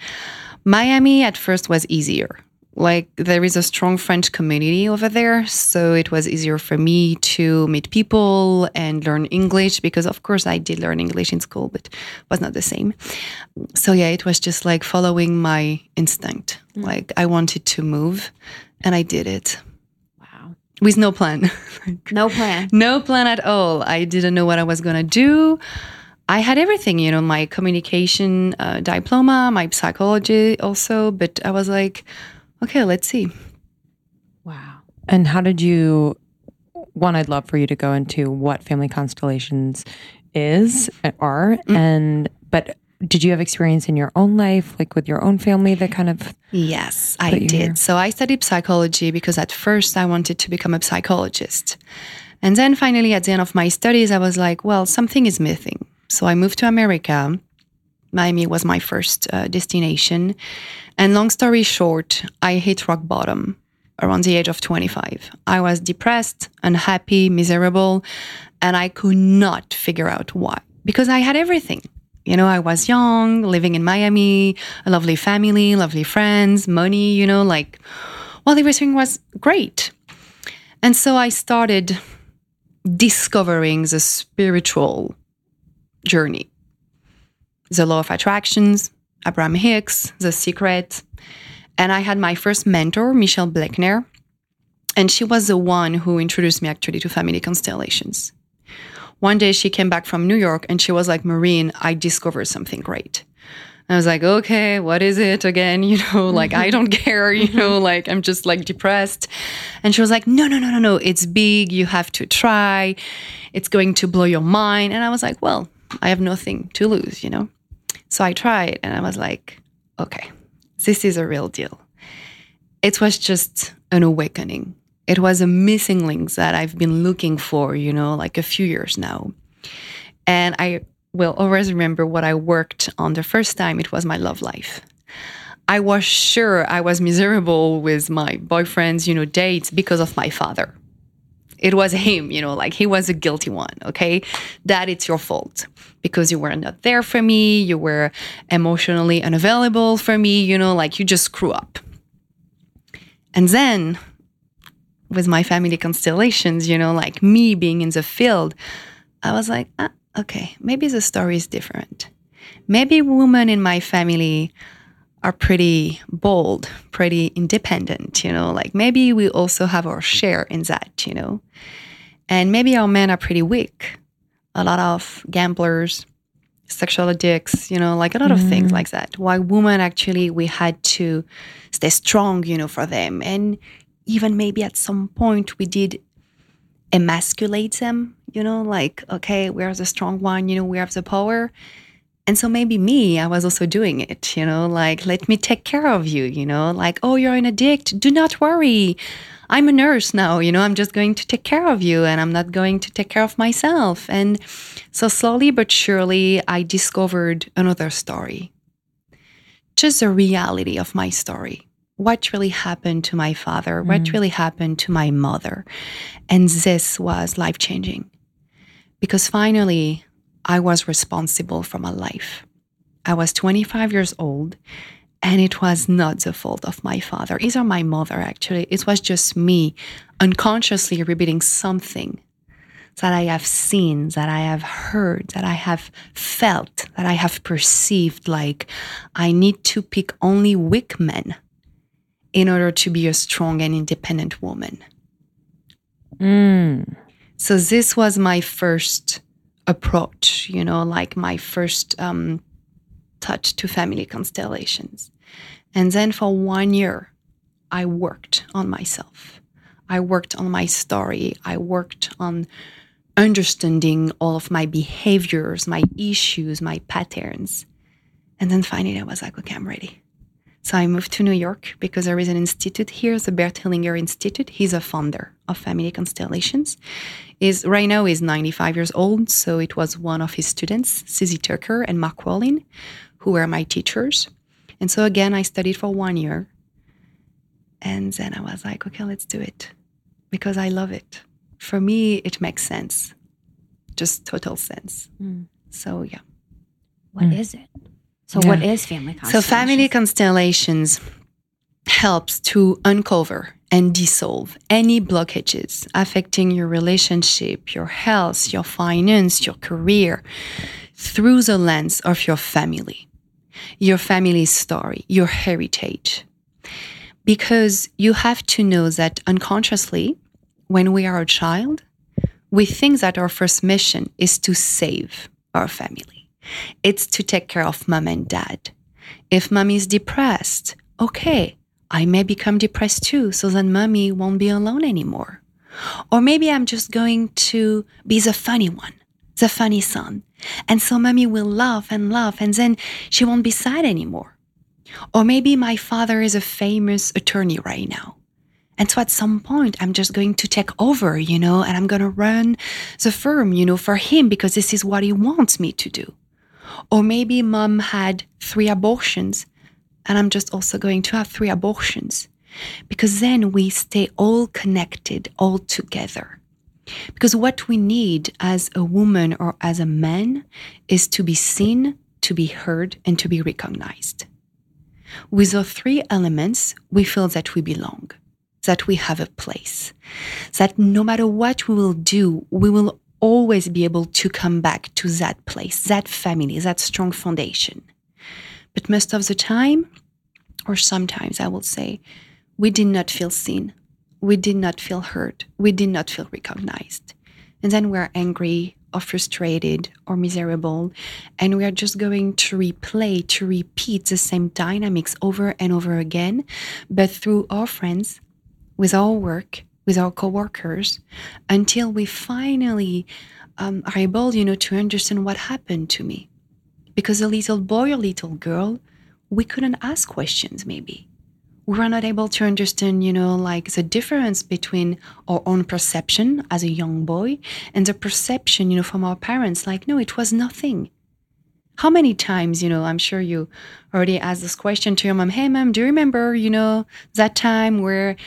[SPEAKER 1] Miami at first was easier. Like there is a strong French community over there, so it was easier for me to meet people and learn English because of course I did learn English in school, but was not the same. So yeah, it was just like following my instinct. Like I wanted to move and I did it
[SPEAKER 2] Wow.
[SPEAKER 1] with no plan.
[SPEAKER 2] No plan.
[SPEAKER 1] no plan at all. I didn't know what I was going to do. I had everything, you know, my communication uh, diploma, my psychology also, but I was like, okay, let's see.
[SPEAKER 2] Wow.
[SPEAKER 3] And how did you? One, I'd love for you to go into what family constellations is and are, mm. and but did you have experience in your own life, like with your own family, that kind of
[SPEAKER 1] Yes, I did.
[SPEAKER 3] here.
[SPEAKER 1] So I studied psychology because at first I wanted to become a psychologist. And then finally, at the end of my studies, I was like, well, something is missing. So I moved to America. Miami was my first uh, destination. And long story short, I hit rock bottom around the age of 25. I was depressed, unhappy, miserable, and I could not figure out why because I had everything. You know, I was young, living in Miami, a lovely family, lovely friends, money, you know, like, well, everything was great. And so I started discovering the spiritual journey the law of attractions, Abraham Hicks, The Secret. And I had my first mentor, Michelle Bleckner, and she was the one who introduced me actually to family constellations. One day she came back from New York and she was like, Marine, I discovered something great. I was like, okay, what is it again? You know, like, I don't care, you know, like, I'm just like depressed. And she was like, no, no, no, no, no, it's big. You have to try. It's going to blow your mind. And I was like, well, I have nothing to lose, you know? So I tried and I was like, okay, this is a real deal. It was just an awakening. It was a missing link that I've been looking for, you know, like a few years now. And I will always remember what I worked on the first time. It was my love life. I was sure I was miserable with my boyfriends, you know, dates because of my father. It was him, you know, like he was a guilty one, okay? That it's your fault because you were not there for me, you were emotionally unavailable for me, you know, like you just screw up. And then with my family constellations, you know, like me being in the field, I was like, ah, okay, maybe the story is different. maybe women in my family are pretty bold, pretty independent, you know, like maybe we also have our share in that, you know. And maybe our men are pretty weak. A lot of gamblers, sexual addicts, you know, like a lot of things mm. like that. While women actually we had to stay strong, you know, for them. And even maybe at some point we did emasculate them, you know, like, okay, we're the strong one, you know, we have the power. And so maybe me, I was also doing it, you know, like, let me take care of you, you know, like, oh, you're an addict. Do not worry. I'm a nurse now, you know, I'm just going to take care of you and I'm not going to take care of myself. And so slowly but surely, I discovered another story, just the reality of my story. What really happened to my father? What mm. really happened to my mother? And this was life changing because finally I was responsible for my life. I was 25 years old and it was not the fault of my father, either my mother, actually. It was just me unconsciously repeating something that I have seen, that I have heard, that I have felt, that I have perceived like I need to pick only weak men in order to be a strong and independent woman.
[SPEAKER 2] Mm.
[SPEAKER 1] So this was my first approach, you know, like my first um, touch to family constellations. And then for one year, I worked on myself. I worked on my story. I worked on understanding all of my behaviors, my issues, my patterns. And then finally, I was like, okay, I'm ready. So I moved to New York because there is an institute here, the Bert Hellinger Institute. He's a founder of Family Constellations. Is right now is 95 years old, so it was one of his students, Suzi Tucker and Mark Wolynn, who were my teachers. And so again, I studied for one year. And then I was like, okay, let's do it because I love it. For me, it makes sense, just total sense.
[SPEAKER 2] Mm.
[SPEAKER 1] So, yeah.
[SPEAKER 2] What is it? So
[SPEAKER 3] Yeah.
[SPEAKER 2] what is family
[SPEAKER 1] So, family constellations helps to uncover and dissolve any blockages affecting your relationship, your health, your finance, your career through the lens of your family, your family's story, your heritage. Because you have to know that unconsciously, when we are a child, we think that our first mission is to save our family. It's to take care of mom and dad. If mommy is depressed, okay, I may become depressed too, so then mommy won't be alone anymore. Or maybe I'm just going to be the funny one, the funny son. And so mommy will laugh and laugh, and then she won't be sad anymore. Or maybe my father is a famous attorney right now. And so at some point, I'm just going to take over, you know, and I'm going to run the firm, you know, for him because this is what he wants me to do. Or maybe mom had three abortions and I'm just also going to have three abortions because then we stay all connected, all together. Because what we need as a woman or as a man is to be seen, to be heard, and to be recognized. With those three elements, we feel that we belong, that we have a place, that no matter what we will do, we will always be able to come back to that place, that family, that strong foundation. But most of the time, or sometimes I will say, we did not feel seen. We did not feel heard. We did not feel recognized. And then we're angry or frustrated or miserable. And we are just going to replay, to repeat the same dynamics over and over again, but through our friends, with our work, with our coworkers, until we finally um, are able, you know, to understand what happened to me. Because a little boy or little girl, we couldn't ask questions, maybe. We were not able to understand, you know, like the difference between our own perception as a young boy and the perception, you know, from our parents. Like, no, it was nothing. How many times, you know, I'm sure you already asked this question to your mom, hey, mom, do you remember, you know, that time where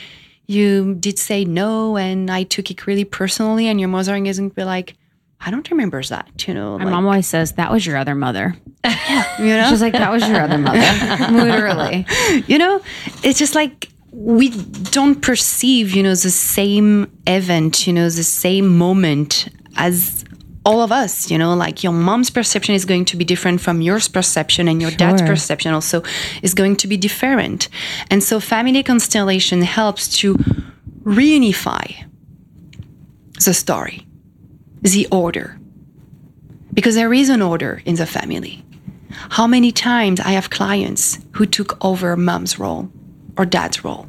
[SPEAKER 1] you did say no and I took it really personally and your mother isn't be like, I don't remember that, you know.
[SPEAKER 2] My
[SPEAKER 1] like,
[SPEAKER 2] mom always says that was your other mother.
[SPEAKER 1] yeah, you know?
[SPEAKER 2] She's like, that was your other mother. Literally.
[SPEAKER 1] you know it's just like we don't perceive you know the same event you know the same moment as all of us, you know, like your mom's perception is going to be different from your perception, and your dad's perception also is going to be different. And so, family constellation helps to reunify the story, the order, because there is an order in the family. How many times I have clients who took over mom's role or dad's role?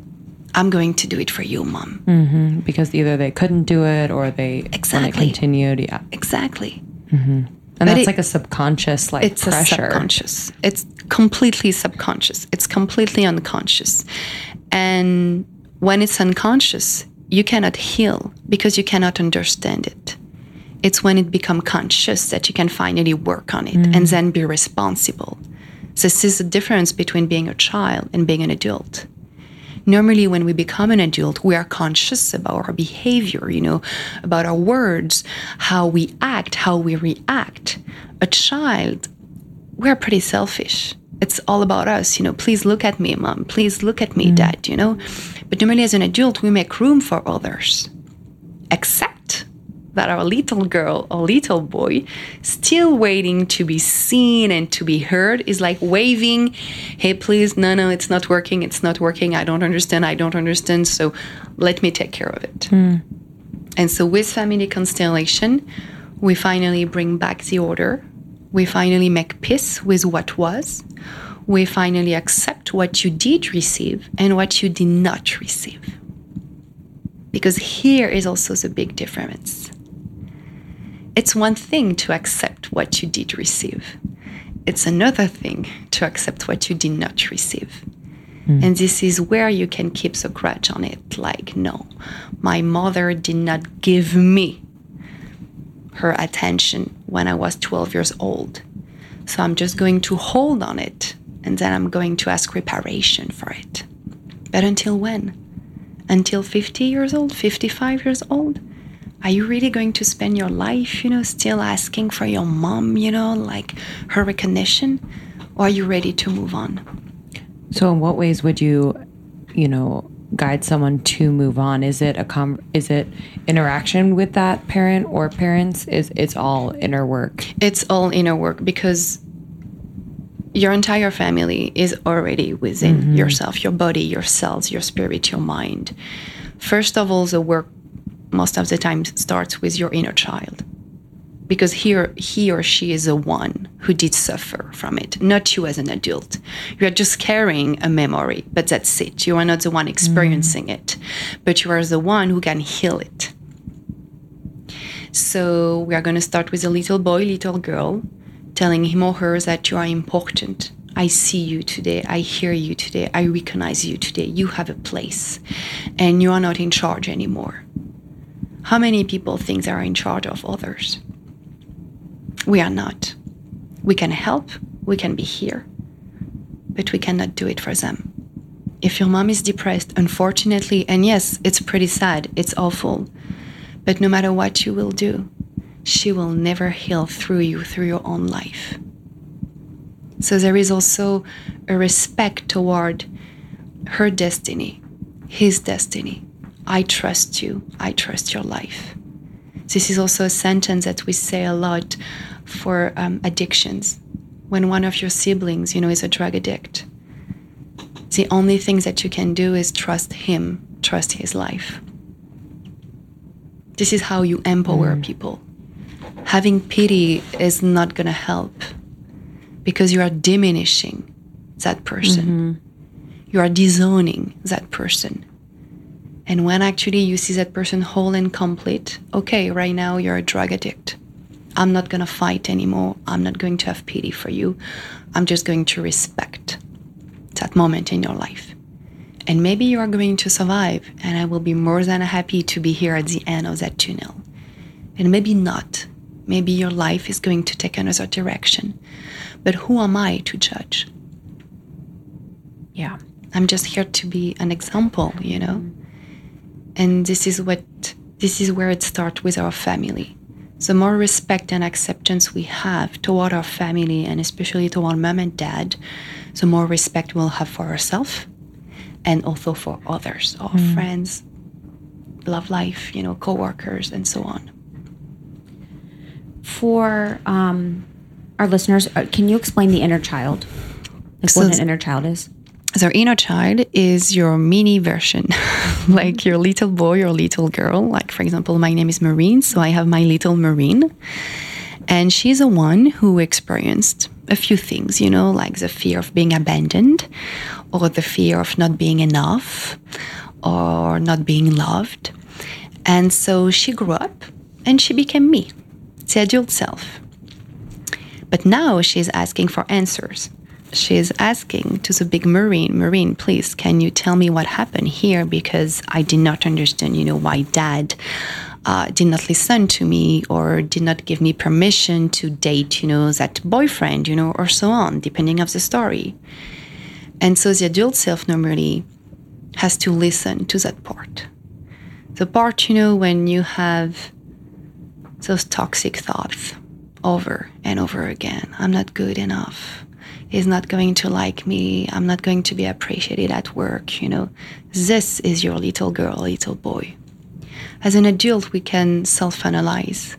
[SPEAKER 1] I'm going to do it for you, mom. Mm-hmm.
[SPEAKER 3] because either they couldn't do it or they when
[SPEAKER 1] Exactly.
[SPEAKER 3] it continued. Yeah,
[SPEAKER 1] Exactly. Mm-hmm.
[SPEAKER 3] and that's
[SPEAKER 1] it-
[SPEAKER 3] like a subconscious like
[SPEAKER 1] it's a
[SPEAKER 3] pressure.
[SPEAKER 1] subconscious it's completely subconscious it's completely unconscious and when it's unconscious you cannot heal because you cannot understand it it's when it becomes conscious that you can finally work on it and mm. then be responsible. So this is the difference between being a child and being an adult. Normally when we become an adult we are conscious about our behavior you know about our words how we act how we react. A child we're pretty selfish. It's all about us you know please look at me mom. Please look at me mm. dad you know. But normally as an adult we make room for others. Except that our little girl or little boy still waiting to be seen and to be heard is like waving hey please no no it's not working it's not working i don't understand i don't understand so let me take care of it. Hmm. And so with family constellation we finally bring back the order. We finally make peace with what was. We finally accept what you did receive and what you did not receive. Because here is also the big difference it's one thing to accept what you did receive. It's another thing to accept what you did not receive. Hmm. And this is where you can keep the grudge on it. Like, no, my mother did not give me her attention when I was 12 years old. So I'm just going to hold on it and then I'm going to ask reparation for it. But until when? Until 50 years old, 55 years old? Are you really going to spend your life, you know, still asking for your mom, you know, like her recognition? Or are you ready to move on?
[SPEAKER 3] So, in what ways would you, you know, guide someone to move on? Is it a com? Is it interaction with that parent or parents? Is it's all inner work?
[SPEAKER 1] It's all inner work because your entire family is already within mm-hmm. yourself, your body, your cells, your spirit, your mind. First of all, the work most of the time starts with your inner child. Because here he or she is the one who did suffer from it, not you as an adult. You are just carrying a memory, but that's it. You are not the one experiencing it, but you are the one who can heal it. So we are going to start with a little boy, little girl, telling him or her that you are important. I see you today. I hear you today. I recognize you today. You have a place, and you are not in charge anymore. How many people think they are in charge of others? We are not. We can help, we can be here, but we cannot do it for them. If your mom is depressed, unfortunately, and yes, it's pretty sad, it's awful, but no matter what you will do, she will never heal through you, through your own life. So there is also a respect toward her destiny, his destiny. I trust you. I trust your life. This is also a sentence that we say a lot for um, addictions. When one of your siblings, you know, is a drug addict, the only thing that you can do is trust him, trust his life. This is how you empower people. Having pity is not going to help because you are diminishing that person. You are disowning that person. And when actually you see that person whole and complete, okay, right now you're a drug addict. I'm not going to fight anymore. I'm not going to have pity for you. I'm just going to respect that moment in your life. And maybe you are going to survive, and I will be more than happy to be here at the end of that tunnel. And maybe not. Maybe your life is going to take another direction. But who am I to judge?
[SPEAKER 3] Yeah.
[SPEAKER 1] I'm just here to be an example, you know? And this is what this is where it starts with our family. The more respect and acceptance we have toward our family and especially toward mom and dad, the more respect we'll have for ourselves and also for others, our friends, love life, you know, co-workers and so on.
[SPEAKER 2] for um, our listeners, uh, can you explain the inner child? Like
[SPEAKER 1] So
[SPEAKER 2] what an inner child is?
[SPEAKER 1] So inner child is your mini version, like your little boy or little girl. Like for example, my name is Marine, so I have my little Marine, and she's the one who experienced a few things, you know, like the fear of being abandoned, or the fear of not being enough, or not being loved, and so she grew up and she became me, the adult self. But now she's asking for answers. She's asking to the big Marine, Marine, please, can you tell me what happened here? Because I did not understand, you know, why dad uh, did not listen to me or did not give me permission to date, you know, that boyfriend, you know, or so on, depending of the story. And so the adult self normally has to listen to that part. The part, you know, when you have those toxic thoughts over and over again. I'm not good enough. He's not going to like me. I'm not going to be appreciated at work. You know, this is your little girl, little boy. As an adult, we can self analyze.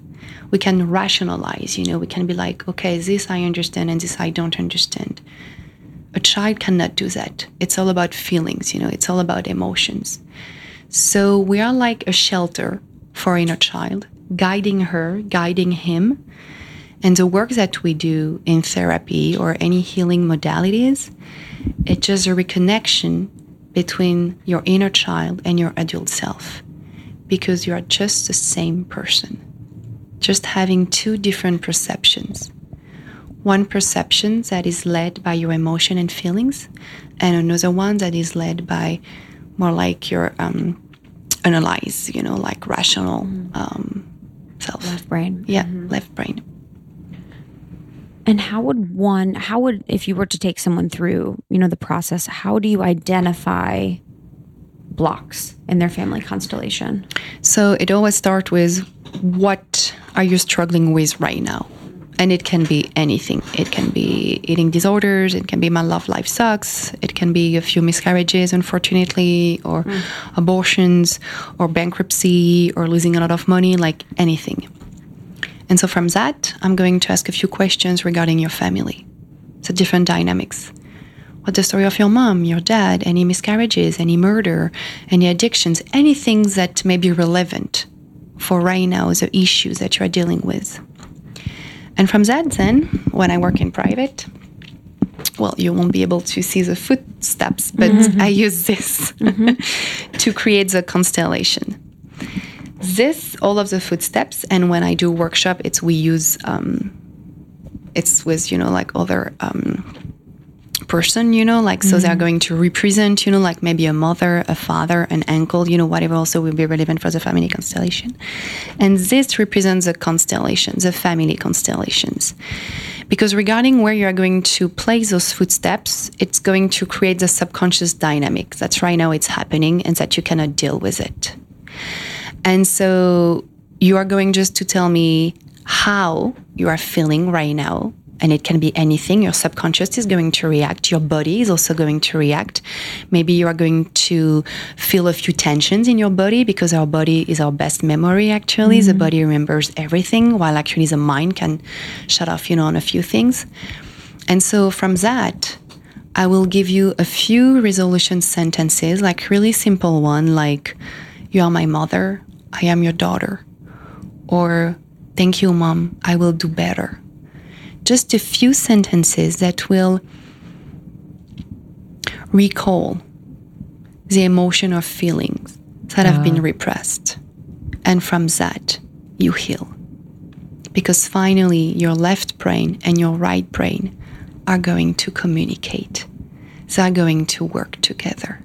[SPEAKER 1] We can rationalize. You know, we can be like, okay, this I understand and this I don't understand. A child cannot do that. It's all about feelings, you know, it's all about emotions. So we are like a shelter for inner child, guiding her, guiding him. And the work that we do in therapy or any healing modalities, it's just a reconnection between your inner child and your adult self because you are just the same person, just having two different perceptions. One perception that is led by your emotion and feelings, and another one that is led by more like your um, analyze, you know, like rational um, self.
[SPEAKER 2] Left brain.
[SPEAKER 1] Yeah, left brain.
[SPEAKER 2] And how would one, how would, if you were to take someone through, you know, the process, how do you identify blocks in their family constellation?
[SPEAKER 1] So it always starts with what are you struggling with right now? And it can be anything. It can be eating disorders. It can be my love life sucks. It can be a few miscarriages, unfortunately, or mm. abortions, or bankruptcy, or losing a lot of money, like anything. And so from that, I'm going to ask a few questions regarding your family. The different dynamics. What the story of your mom, your dad, any miscarriages, any murder, any addictions, anything that may be relevant for right now, the issues that you're dealing with. And from that, then, when I work in private, well, you won't be able to see the footsteps, but mm-hmm. I use this mm-hmm. to create the constellation. This, all of the footsteps, and when I do workshop, it's we use, um, it's with you know like other um, person, you know, like so they're going to represent, you know, like maybe a mother, a father, an uncle, you know, whatever also will be relevant for the family constellation. And this represents the constellations, the family constellations. Because regarding where you're going to place those footsteps, it's going to create the subconscious dynamic that's right now it's happening and that you cannot deal with it. And so you are going just to tell me how you are feeling right now. And it can be anything. Your subconscious is going to react. Your body is also going to react. Maybe you are going to feel a few tensions in your body because our body is our best memory, actually. The mm-hmm. body remembers everything, while actually the mind can shut off, you know, on a few things. And so from that, I will give you a few resolution sentences, like really simple one, like you are my mother, I am your daughter, or thank you, mom, I will do better. Just a few sentences that will recall the emotion or feelings that have been ah. repressed. And from that, you heal. Because finally, your left brain and your right brain are going to communicate, they are going to work together.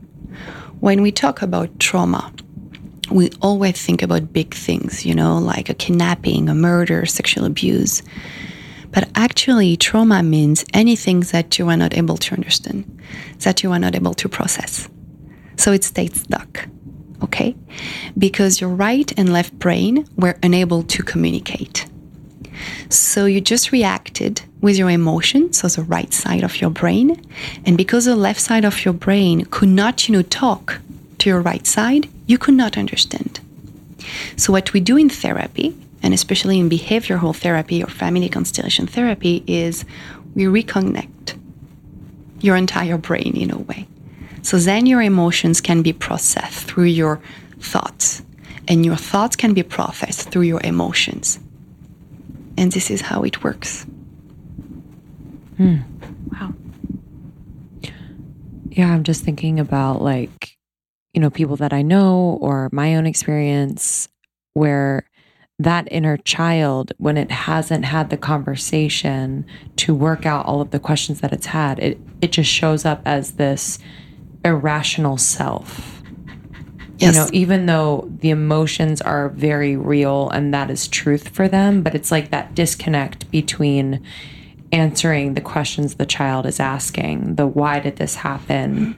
[SPEAKER 1] When we talk about trauma, we always think about big things, you know, like a kidnapping, a murder, sexual abuse. But actually, trauma means anything that you are not able to understand, that you are not able to process. So it stays stuck, okay? Because your right and left brain were unable to communicate. So you just reacted with your emotion, so the right side of your brain. And because the left side of your brain could not, you know, talk to your right side, you could not understand. So what we do in therapy and especially in behavioral therapy or family constellation therapy, is we reconnect your entire brain in a way. So then your emotions can be processed through your thoughts, and your thoughts can be processed through your emotions. And this is how it works. Hmm.
[SPEAKER 2] Wow.
[SPEAKER 3] Yeah, I'm just thinking about like, you know, people that I know or my own experience where that inner child, when it hasn't had the conversation to work out all of the questions that it's had, it, it just shows up as this irrational self.
[SPEAKER 1] Yes.
[SPEAKER 3] You know, even though the emotions are very real and that is truth for them, but it's like that disconnect between answering the questions the child is asking, the why did this happen?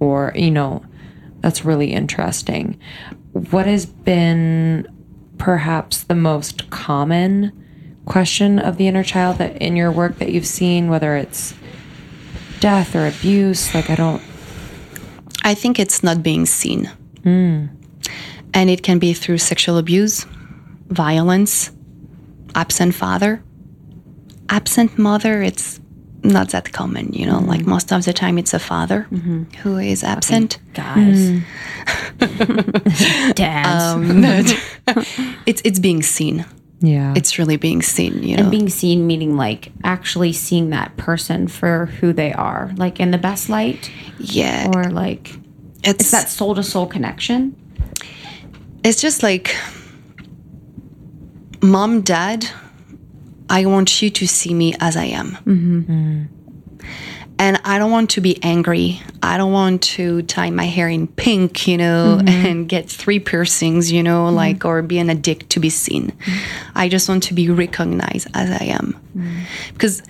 [SPEAKER 3] Or, you know, that's really interesting. What has been perhaps the most common question of the inner child that in your work that you've seen, whether it's death or abuse? Like, I don't.
[SPEAKER 1] I think it's not being seen. Hmm. And it can be through sexual abuse, violence, absent father. Absent mother, it's not that common, you know, like mm-hmm. most of the time it's a father mm-hmm. who is absent.
[SPEAKER 2] Guys. Mm. Dads.
[SPEAKER 1] Um, it's it's being seen.
[SPEAKER 3] Yeah.
[SPEAKER 1] It's really being seen, you know.
[SPEAKER 2] and being seen meaning like actually seeing that person for who they are, like in the best light,
[SPEAKER 1] yeah.
[SPEAKER 2] or like
[SPEAKER 1] It's
[SPEAKER 2] it's that soul to soul connection.
[SPEAKER 1] it's just like mom dad i want you to see me as i am. Mm-hmm. And i don't want to be angry. I don't want to tie my hair in pink you know mm-hmm. and get three piercings you know mm-hmm. like or be an addict to be seen. I just want to be recognized as i am. Because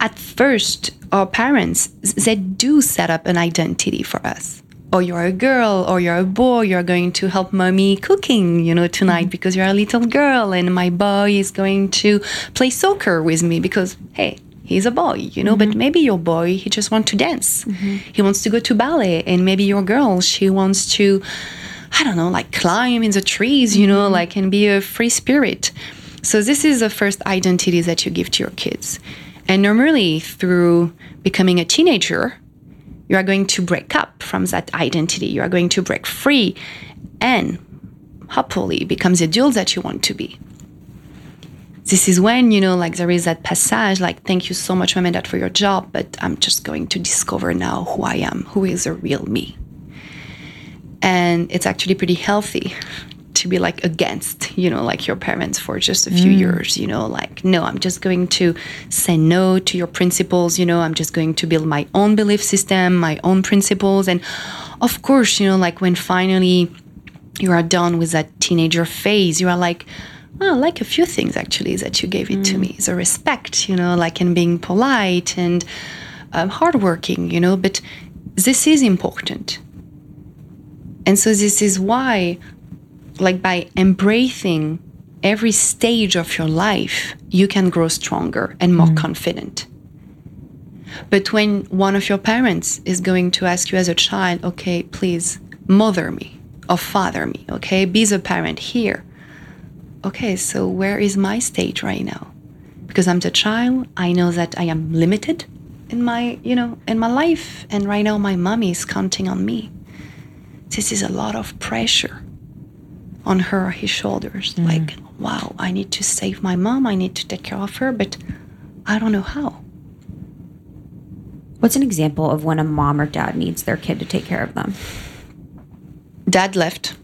[SPEAKER 1] at first our parents they do set up an identity for us or you're a girl or you're a boy you're going to help mommy cooking you know tonight mm-hmm. because you're a little girl and my boy is going to play soccer with me because hey he's a boy you know but mm-hmm. maybe your boy he just wants to dance. Mm-hmm. He wants to go to ballet and maybe your girl she wants to i don't know like climb in the trees you know like and be a free spirit. So this is the first identity that you give to your kids. And normally through becoming a teenager you are going to break up from that identity. You are going to break free and hopefully become the adult that you want to be. This is when, you know, like there is that passage, like, thank you so much, dad, for your job, but I'm just going to discover now who I am, who is the real me. And it's actually pretty healthy to be like against, you know, like your parents for just a few years, you know, like, no, I'm just going to say no to your principles, you know, I'm just going to build my own belief system, my own principles. And of course, you know, like when finally you are done with that teenager phase, you are like, oh, I like a few things actually that you gave it to me. The respect, you know, like in being polite and um, hardworking, you know, but this is important. And so this is why like by embracing every stage of your life, you can grow stronger and more mm. confident. But when one of your parents is going to ask you as a child, okay, please mother me or father me, okay, be the parent here. Okay, so where is my stage right now? Because I'm the child, I know that I am limited in my, you know, in my life, and right now my mommy is counting on me. This is a lot of pressure on her or his shoulders. Mm-hmm. Like, wow, I need to save my mom. I need to take care of her, but I don't know how.
[SPEAKER 2] What's an example of when a mom or dad needs their kid to take care of them?
[SPEAKER 1] Dad left.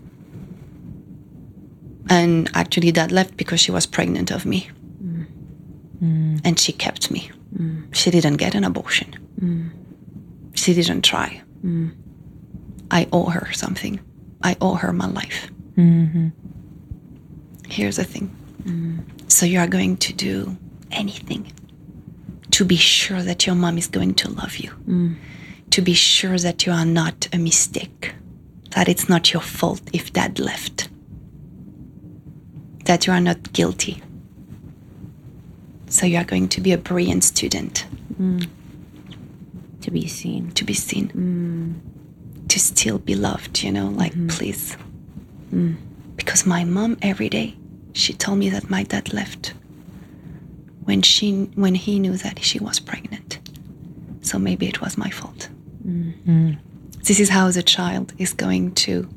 [SPEAKER 1] And actually, dad left because she was pregnant of me. Mm-hmm. And she kept me. Mm-hmm. She didn't get an abortion. She didn't try. I owe her something. I owe her my life. Mm-hmm. Here's the thing. So you are going to do anything to be sure that your mom is going to love you, mm. to be sure that you are not a mistake, that it's not your fault if dad left, that you are not guilty. So you are going to be a brilliant student, mm.
[SPEAKER 2] To be seen.
[SPEAKER 1] to be seen, mm. to still be loved, you know, like mm-hmm. please. Because my mom every day she told me that my dad left when she when he knew that she was pregnant. So maybe it was my fault. Mm-hmm. This is how the child is going to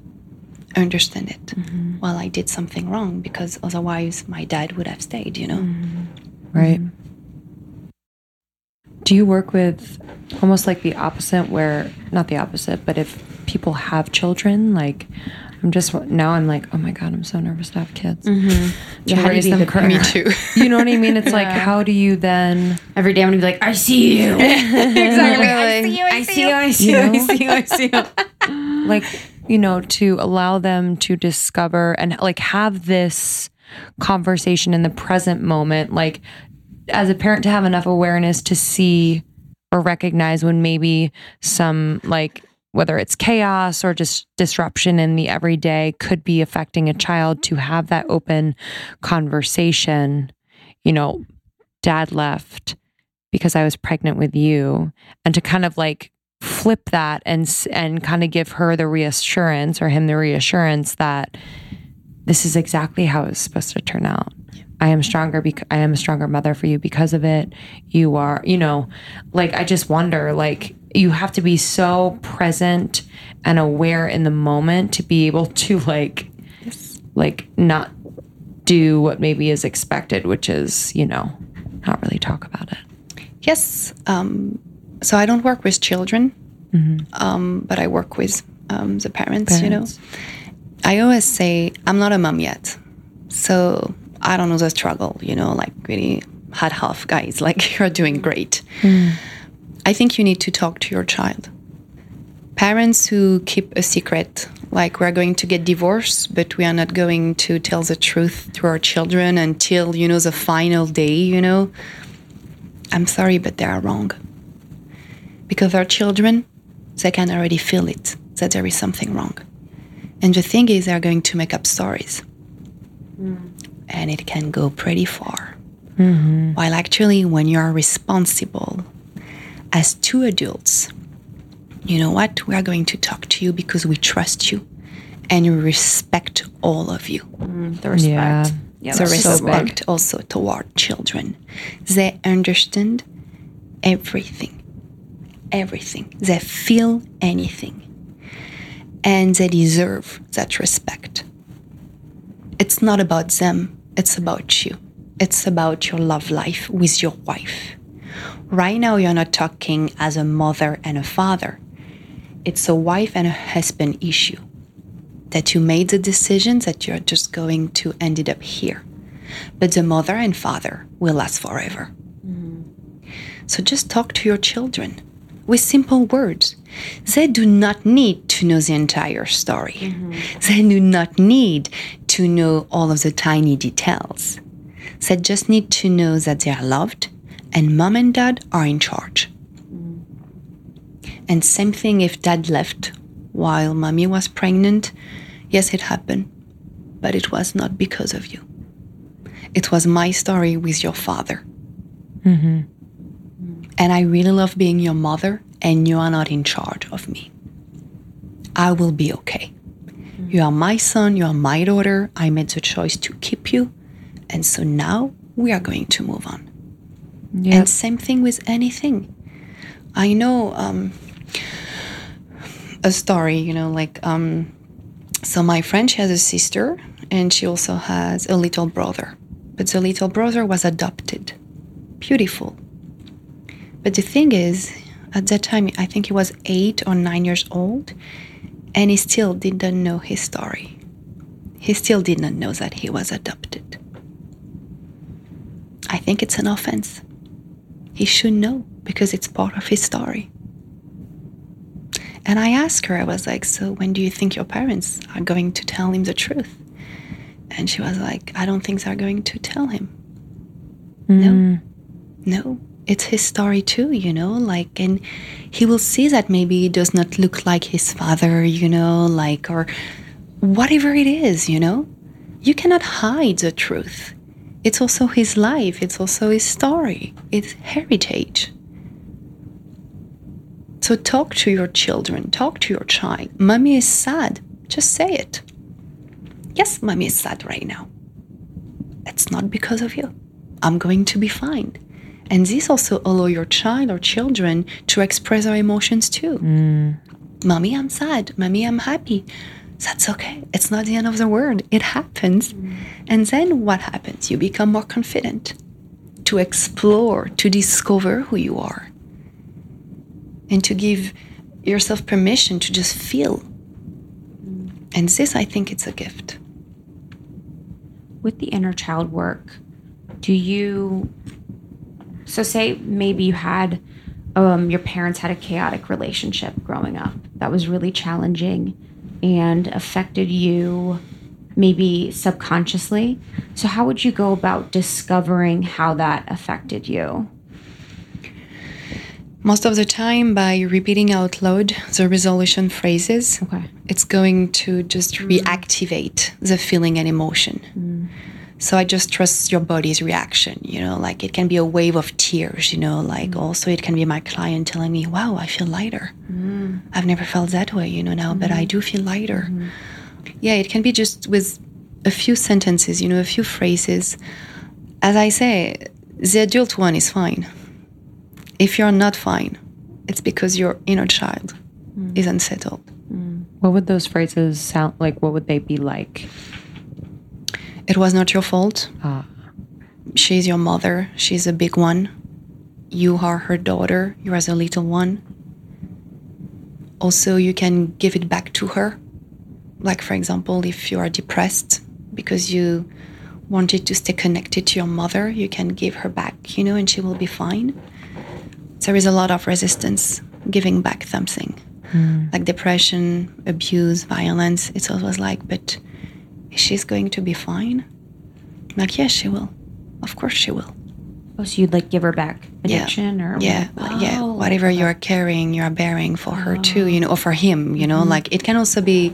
[SPEAKER 1] understand it. Mm-hmm. Well, I did something wrong because otherwise my dad would have stayed, you know? Mm-hmm.
[SPEAKER 3] Right. Do you work with almost like the opposite, where not the opposite, but if people have children, like I'm just now I'm like, oh my god, I'm so nervous to have kids. To
[SPEAKER 2] mm-hmm. Yeah, do you
[SPEAKER 3] raise
[SPEAKER 2] be
[SPEAKER 3] them correctly.
[SPEAKER 2] parent?
[SPEAKER 1] too.
[SPEAKER 3] You know what I mean? It's like, how do you then?
[SPEAKER 2] Every day I'm gonna be like, I see you.
[SPEAKER 1] exactly.
[SPEAKER 2] I see you. I see you. I see you. I see you. I see you.
[SPEAKER 3] like you know to allow them to discover and like have this conversation in the present moment like as a parent to have enough awareness to see or recognize when maybe some like whether it's chaos or just disruption in the everyday could be affecting a child to have that open conversation you know dad left because I was pregnant with you and to kind of like flip that and and kind of give her the reassurance or him the reassurance that this is exactly how it's supposed to turn out. I am stronger because I am a stronger mother for you because of it. You are, you know, like I just wonder like you have to be so present and aware in the moment to be able to like like not do what maybe is expected, which is, you know, not really talk about it.
[SPEAKER 1] Yes. Um, so I don't work with children, um, but I work with um, the parents, you know. I always say, I'm not a mom yet. So I don't know the struggle, you know, like really hat off, guys. Like you're doing great. I think you need to talk to your child. Parents who keep a secret, like we're going to get divorced, but we are not going to tell the truth to our children until, you know, the final day, you know. I'm sorry, but they are wrong. Because our children, they can already feel it, that there is something wrong. And the thing is, they're going to make up stories. Mm. And it can go pretty far. Mm-hmm. While actually, when you are responsible as two adults, you know what? We are going to talk to you because we trust you and we respect all of you.
[SPEAKER 2] Mm, the respect.
[SPEAKER 3] Yeah.
[SPEAKER 2] Yeah,
[SPEAKER 1] the
[SPEAKER 2] that's so
[SPEAKER 1] respect also toward children. They understand everything, everything. They feel anything, and they deserve that respect. It's not about them, it's about you. It's about your love life with your wife. Right now, you're not talking as a mother and a father, it's a wife and a husband issue that you made the decision that you're just going to end it up here. But the mother and father will last forever. Mm-hmm. So just talk to your children with simple words. They do not need to know the entire story. Mm-hmm. They do not need to know all of the tiny details. They just need to know that they are loved and mom and dad are in charge. And same thing if dad left while mommy was pregnant. Yes, it happened, but it was not because of you. It was my story with your father. Mm-hmm. And I really love being your mother, and you are not in charge of me. I will be okay. Mm-hmm. You are my son, you are my daughter. I made the choice to keep you. And so now we are going to move on.
[SPEAKER 3] Yeah.
[SPEAKER 1] And same thing with anything. I know um, a story, you know, like, um, so my friend, she has a sister and she also has a little brother. But the little brother was adopted. Beautiful. But the thing is, at that time, I think he was eight or nine years old, and he still didn't know his story. He still did not know that he was adopted. I think it's an offense. He should know because it's part of his story. And I asked her, I was like, So when do you think your parents are going to tell him the truth? And she was like, I don't think they're going to tell him. No, hmm. no, it's his story too, you know, like, and he will see that maybe he does not look like his father, you know, like, or whatever it is, you know. You cannot hide the truth. It's also his life, it's also his story, it's heritage. So talk to your children, talk to your child. Mommy is sad. Just say it. Yes, mommy is sad right now. it's not because of you. I'm going to be fine. And this also allow your child or children to express their emotions too. Mm. Mommy, I'm sad. Mommy, I'm happy. That's okay. It's not the end of the world. It happens. And then what happens? You become more confident to explore, to discover who you are, and to give yourself permission to just feel. And this, I think, it's a gift.
[SPEAKER 2] with the inner child work, do you so say maybe you had um, your parents had a chaotic relationship growing up that was really challenging and affected you maybe subconsciously. So how would you go about discovering how that affected you?
[SPEAKER 1] Most of the time, by repeating out loud the resolution phrases,
[SPEAKER 2] Okay.
[SPEAKER 1] it's going to just reactivate the feeling and emotion. Mm. So I just trust your body's reaction, you know, like it can be a wave of tears, you know, like mm. also it can be my client telling me, wow, I feel lighter. Mm. I've never felt that way, you know, now, but I mm. do feel lighter. Yeah, it can be just with a few sentences, you know, a few phrases. As I say, the adult one is fine. If you're not fine, it's because your inner child is unsettled.
[SPEAKER 3] What would those phrases sound like? What would they be like?
[SPEAKER 1] It was not your fault.
[SPEAKER 3] Ah.
[SPEAKER 1] She's your mother. She's a big one. You are her daughter. You are the little one. Also, you can give it back to her. Like, for example, if you are depressed because you wanted to stay connected to your mother, you can give her back, you know, and she will be fine. There is a lot of resistance giving back something. Like depression, abuse, violence. It's always like, but she's going to be fine. Like, yes, she will. Of course, she will.
[SPEAKER 2] Oh, so you'd like give her back
[SPEAKER 1] Yeah.
[SPEAKER 2] addiction or
[SPEAKER 1] Yeah,
[SPEAKER 2] what?
[SPEAKER 1] yeah.
[SPEAKER 2] Oh,
[SPEAKER 1] Whatever you are carrying, you are bearing for her too, oh. you know, or for him, you know. Mm-hmm. Like it can also be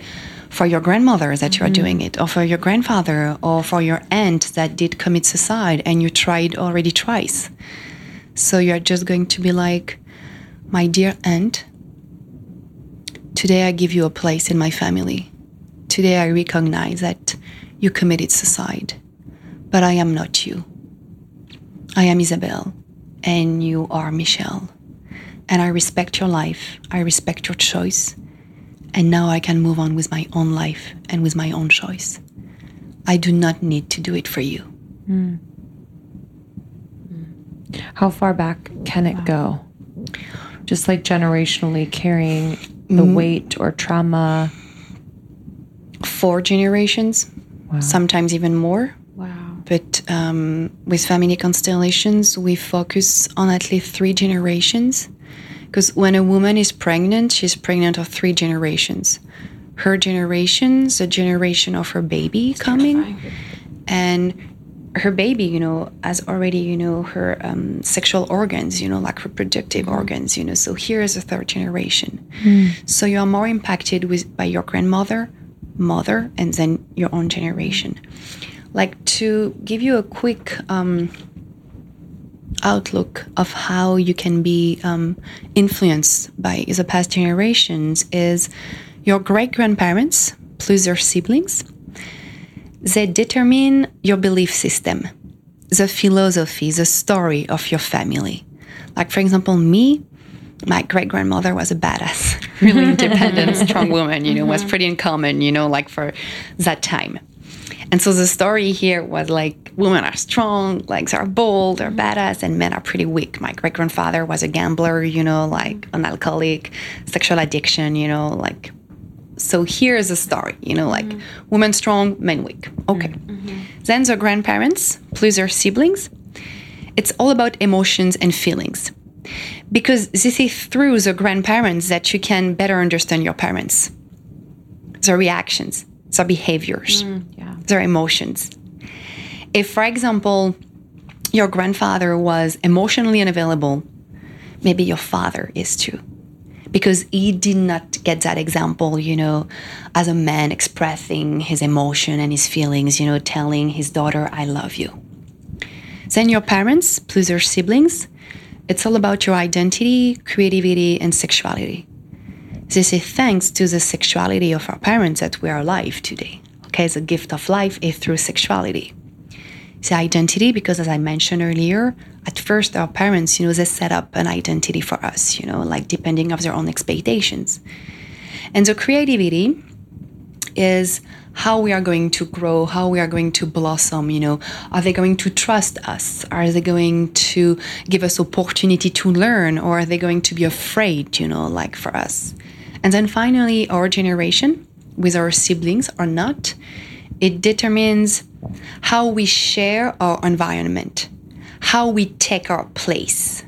[SPEAKER 1] for your grandmother that you are mm-hmm. doing it, or for your grandfather, or for your aunt that did commit suicide and you tried already twice. So you are just going to be like, my dear aunt, today I give you a place in my family. Today I recognize that you committed suicide, but I am not you. I am Isabel, and you are Michelle. And I respect your life, I respect your choice, and now I can move on with my own life and with my own choice. I do not need to do it for you. Hmm.
[SPEAKER 3] How far back can it go? Just like generationally carrying the mm. weight or trauma.
[SPEAKER 1] Four generations, sometimes even more.
[SPEAKER 2] Wow.
[SPEAKER 1] But um, with family constellations, we focus on at least three generations. Because when a woman is pregnant, she's pregnant of three generations. Her generation, the generation of her baby coming, and her baby, you know, has already, you know, her um, sexual organs, you know, like reproductive organs, you know. So here is a third generation. So you are more impacted with by your grandmother, mother, and then your own generation. Like to give you a quick um, outlook of how you can be um, influenced by the past generations is your great grandparents plus their siblings they determine your belief system, the philosophy, the story of your family. Like, for example, me, my great grandmother was a badass, really independent, strong woman, you know, was mm-hmm. pretty uncommon, you know, like for that time. And so the story here was like women are strong, like they're bold, they're mm-hmm. badass, and men are pretty weak. My great grandfather was a gambler, you know, like an alcoholic, sexual addiction, you know, like so here's a story, you know, like mm-hmm. women strong, men weak. Okay. Then the grandparents plus their siblings. It's all about emotions and feelings. Because this is through the grandparents that you can better understand your parents, their reactions, their behaviors, mm,
[SPEAKER 2] yeah.
[SPEAKER 1] their emotions. If, for example, your grandfather was emotionally unavailable, maybe your father is too because he did not get that example, you know, as a man expressing his emotion and his feelings, you know, telling his daughter, I love you. Then your parents, plus your siblings, it's all about your identity, creativity, and sexuality. This is thanks to the sexuality of our parents that we are alive today. Okay, the gift of life is through sexuality. the identity because as i mentioned earlier at first our parents you know they set up an identity for us you know like depending of their own expectations and the creativity is how we are going to grow, how we are going to blossom, you know. Are they going to trust us? Are they going to give us opportunity to learn or are they going to be afraid, you know, like for us? And then finally our generation with our siblings or not, it determines how we share our environment, how we take our place.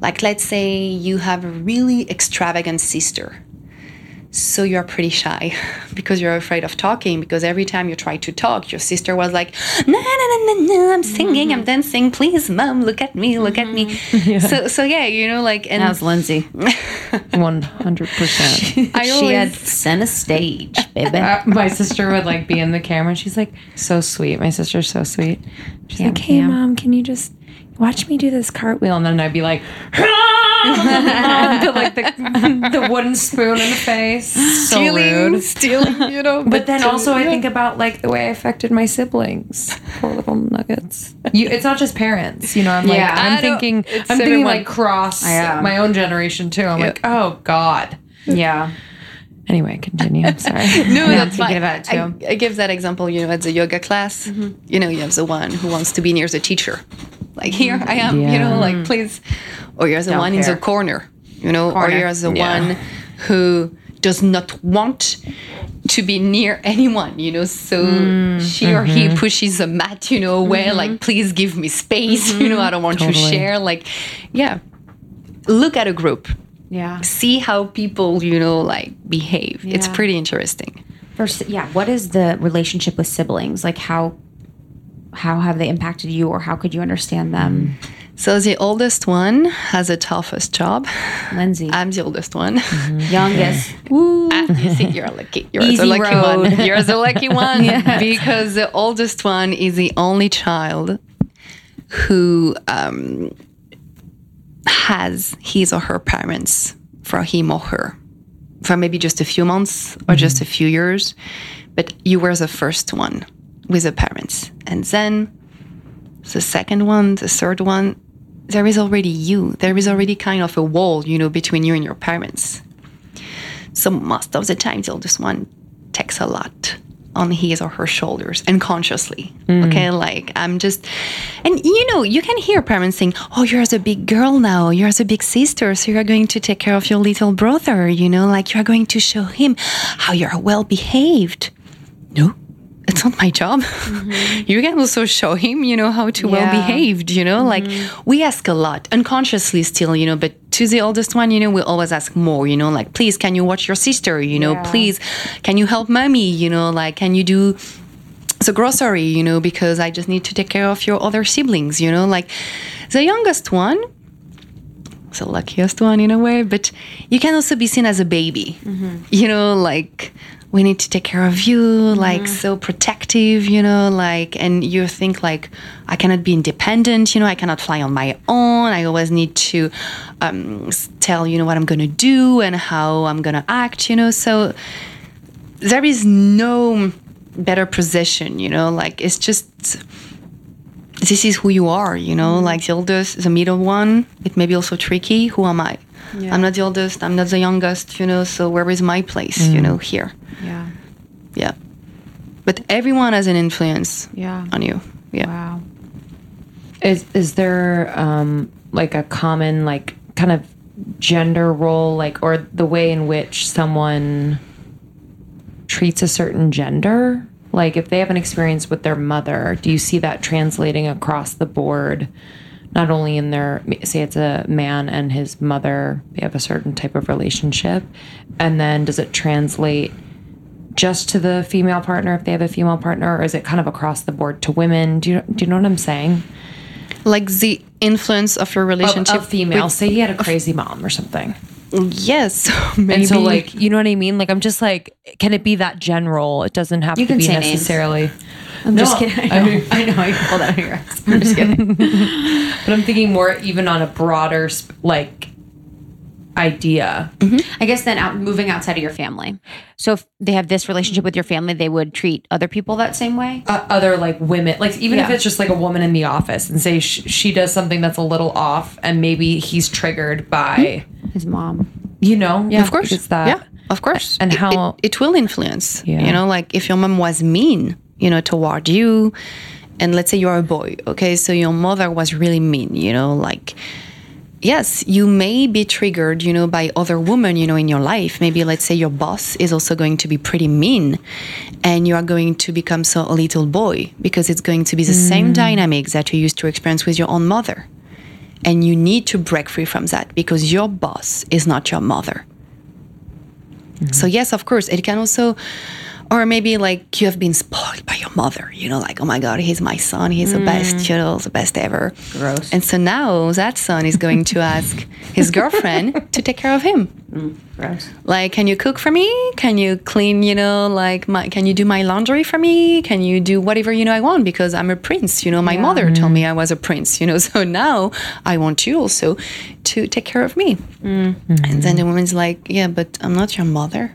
[SPEAKER 1] Like let's say you have a really extravagant sister so you're pretty shy because you're afraid of talking because every time you try to talk your sister was like no no no no no i'm singing
[SPEAKER 2] Mm-hmm.
[SPEAKER 1] i'm dancing please mom look at me look at me so so yeah you know like and
[SPEAKER 2] How's Lindsey?
[SPEAKER 3] One hundred percent.
[SPEAKER 1] I
[SPEAKER 2] she
[SPEAKER 1] always
[SPEAKER 2] had center stage, baby.
[SPEAKER 3] My sister would like be in the camera, and she's like so sweet. My sister's so sweet. She's
[SPEAKER 2] Yeah,
[SPEAKER 3] like, "Hey,
[SPEAKER 2] yeah.
[SPEAKER 3] mom, can you just watch me do this cartwheel?" And then I'd be like, "Ah!" like the, the wooden spoon in the face. So
[SPEAKER 1] stealing
[SPEAKER 3] rude.
[SPEAKER 1] stealing you know
[SPEAKER 3] But then
[SPEAKER 1] uh,
[SPEAKER 3] also, I think about like the way I affected my siblings. Poor little nuggets. You, it's not just parents, you know. I'm like, I'm thinking, I'm thinking like cross my own generation too. I'm
[SPEAKER 1] Yeah.
[SPEAKER 3] like, oh god.
[SPEAKER 2] yeah.
[SPEAKER 3] Anyway, continue. I'm sorry.
[SPEAKER 1] no,
[SPEAKER 2] Yeah,
[SPEAKER 1] that's fine.
[SPEAKER 2] about it too. Mm-hmm.
[SPEAKER 1] I, I give that example, you know, at the yoga class. You know, you have the one who wants to be near the teacher. Like, here I am, you know, like, please. Or you're the
[SPEAKER 2] Don't
[SPEAKER 1] one in the corner, you know,
[SPEAKER 2] Corner.
[SPEAKER 1] or you're the
[SPEAKER 3] Yeah.
[SPEAKER 1] one who does not want to be near anyone, you know, so
[SPEAKER 3] Mm,
[SPEAKER 1] she or he
[SPEAKER 3] mm-hmm.
[SPEAKER 1] pushes a mat, you know, where, like, please give me space, you know, I don't want to share. Like, yeah. Look at a group,
[SPEAKER 2] Yeah.
[SPEAKER 1] see how people, you know, like behave. It's pretty interesting.
[SPEAKER 2] First, yeah. What is the relationship with siblings? Like how how have they impacted you, or how could you understand them,
[SPEAKER 1] So the oldest one has the toughest job.
[SPEAKER 2] Lindsey?
[SPEAKER 1] I'm the oldest one.
[SPEAKER 2] Youngest. Woo.
[SPEAKER 1] Ah, you see, you're lucky. You're
[SPEAKER 2] Easy
[SPEAKER 1] the lucky
[SPEAKER 2] road.
[SPEAKER 1] one. You're the lucky one because the oldest one is the only child who um, has his or her parents for him or her for maybe just a few months or just a few years. But you were the first one with the parents, and then the second one, the third one, there is already you. There is already kind of a wall, you know, between you and your parents. So most of the time, the oldest one takes a lot on his or her shoulders unconsciously. Okay, mm. like I'm just, and you know, you can hear parents saying, "Oh, you're as a big girl now. You're as a big sister, so you're going to take care of your little brother. You know, like you're going to show him how you're well behaved." No, it's not my job. you can also show him, you know, how to well behaved, you know, like we ask a lot unconsciously still, you know, but to the oldest one, you know, we always ask more, you know, like, please, can you watch your sister? You know,
[SPEAKER 2] Yeah.
[SPEAKER 1] please, can you help mommy? You know, like, can you do the grocery, you know, because I just need to take care of your other siblings, you know, like the youngest one, the luckiest one in a way, but you can also be seen as a baby, you know, like we need to take care of you, like so protective, you know, like, and you think like, I cannot be independent, you know, I cannot fly on my own. I always need to um, tell, you know, what I'm going to do and how I'm going to act, you know, so there is no better position, you know, like it's just this is who you are, you know, like the oldest, the middle one, it may be also tricky. Who am I? I'm not the oldest, I'm not the youngest, you know, so where is my place, you know, here?
[SPEAKER 2] Yeah.
[SPEAKER 1] Yeah. But everyone has an influence
[SPEAKER 2] Yeah.
[SPEAKER 1] on you. Yeah.
[SPEAKER 2] Wow.
[SPEAKER 3] Is is there um like a common like kind of gender role like or the way in which someone treats a certain gender? Like if they have an experience with their mother, do you see that translating across the board? Not only in their say it's a man and his mother, they have a certain type of relationship, and then does it translate just to the female partner if they have a female partner, or is it kind of across the board to women? Do you do you know what I'm saying?
[SPEAKER 1] Like the influence of your relationship.
[SPEAKER 3] of female.
[SPEAKER 1] with-
[SPEAKER 3] Say he had a crazy mom or something.
[SPEAKER 1] yes. Maybe.
[SPEAKER 3] And so, like, you know what I mean? Like, I'm just like, can it be that general? It doesn't have
[SPEAKER 2] You
[SPEAKER 3] to
[SPEAKER 2] can
[SPEAKER 3] be
[SPEAKER 2] say names.
[SPEAKER 3] Necessarily.
[SPEAKER 2] I'm
[SPEAKER 3] No,
[SPEAKER 2] just kidding. I know. I know. You pulled out of your ass. I'm just kidding.
[SPEAKER 3] But I'm thinking more even on a broader, like, idea.
[SPEAKER 2] I guess then out moving outside of your family. So if they have this relationship with your family, they would treat other people that same way.
[SPEAKER 3] uh, other like women like even if it's just like a woman in the office and say sh- she does something that's a little off and maybe he's triggered by
[SPEAKER 2] His mom.
[SPEAKER 3] you know yeah,
[SPEAKER 1] of course.
[SPEAKER 3] it's that
[SPEAKER 1] yeah, of course.
[SPEAKER 3] And
[SPEAKER 1] It-
[SPEAKER 3] how-
[SPEAKER 1] it, it will influence.
[SPEAKER 3] Yeah.
[SPEAKER 1] You know, like if your mom was mean, you know, toward you, and let's say you're a boy, okay, so your mother was really mean, you know, like. Yes, you may be triggered, you know, by other women, you know, in your life. Maybe let's say your boss is also going to be pretty mean and you are going to become so a little boy because it's going to be the same mm. dynamics that you used to experience with your own mother. And you need to break free from that because your boss is not your mother. Mm-hmm. So yes, of course, it can also, or maybe like you have been spoiled by your mother. You know, like oh my god, he's my son. He's the best. Mm. You know, the best ever.
[SPEAKER 2] Gross.
[SPEAKER 1] And so now that son is going to ask his girlfriend to take care of him.
[SPEAKER 2] Mm, gross.
[SPEAKER 1] Like, can you cook for me? Can you clean? You know, like my, can you do my laundry for me? Can you do whatever you know I want because I'm a prince. You know, my mother told me I was a prince. You know, so now I want you also to take care of me. Mm. And then the woman's like, yeah, but I'm not your mother.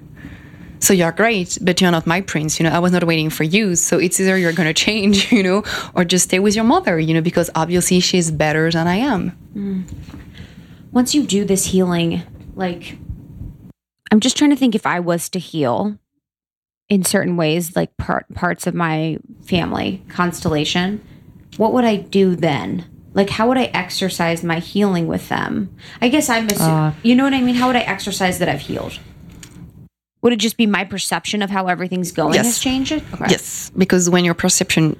[SPEAKER 1] So you're great, but you're not my prince. You know, I was not waiting for you. So it's either you're going to change, you know, or just stay with your mother, you know, because obviously she's better than I am. Hmm.
[SPEAKER 2] Once you do this healing, like I'm just trying to think if I was to heal in certain ways, like part parts of my family constellation, what would I do then? Like, how would I exercise my healing with them? I guess I'm assuming, uh. you know what I mean? How would I exercise that I've healed? Would it just be my perception of how everything's going
[SPEAKER 1] Yes.
[SPEAKER 2] has changed it? Okay.
[SPEAKER 1] Yes, because when your perception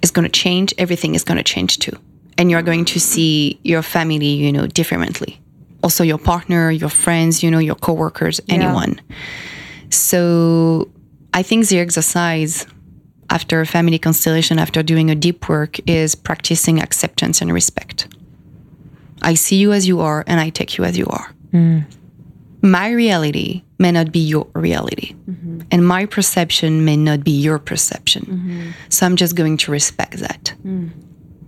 [SPEAKER 1] is going to change, everything is going to change too. And you're going to see your family, you know, differently. Also, your partner, your friends, you know, your coworkers, anyone. So, I think the exercise after a family constellation, after doing a deep work, is practicing acceptance and respect. I see you as you are, and I take you as you are. Hmm. My reality may not be your reality, mm-hmm. and my perception may not be your perception. Mm-hmm. So I'm just going to respect that. Mm.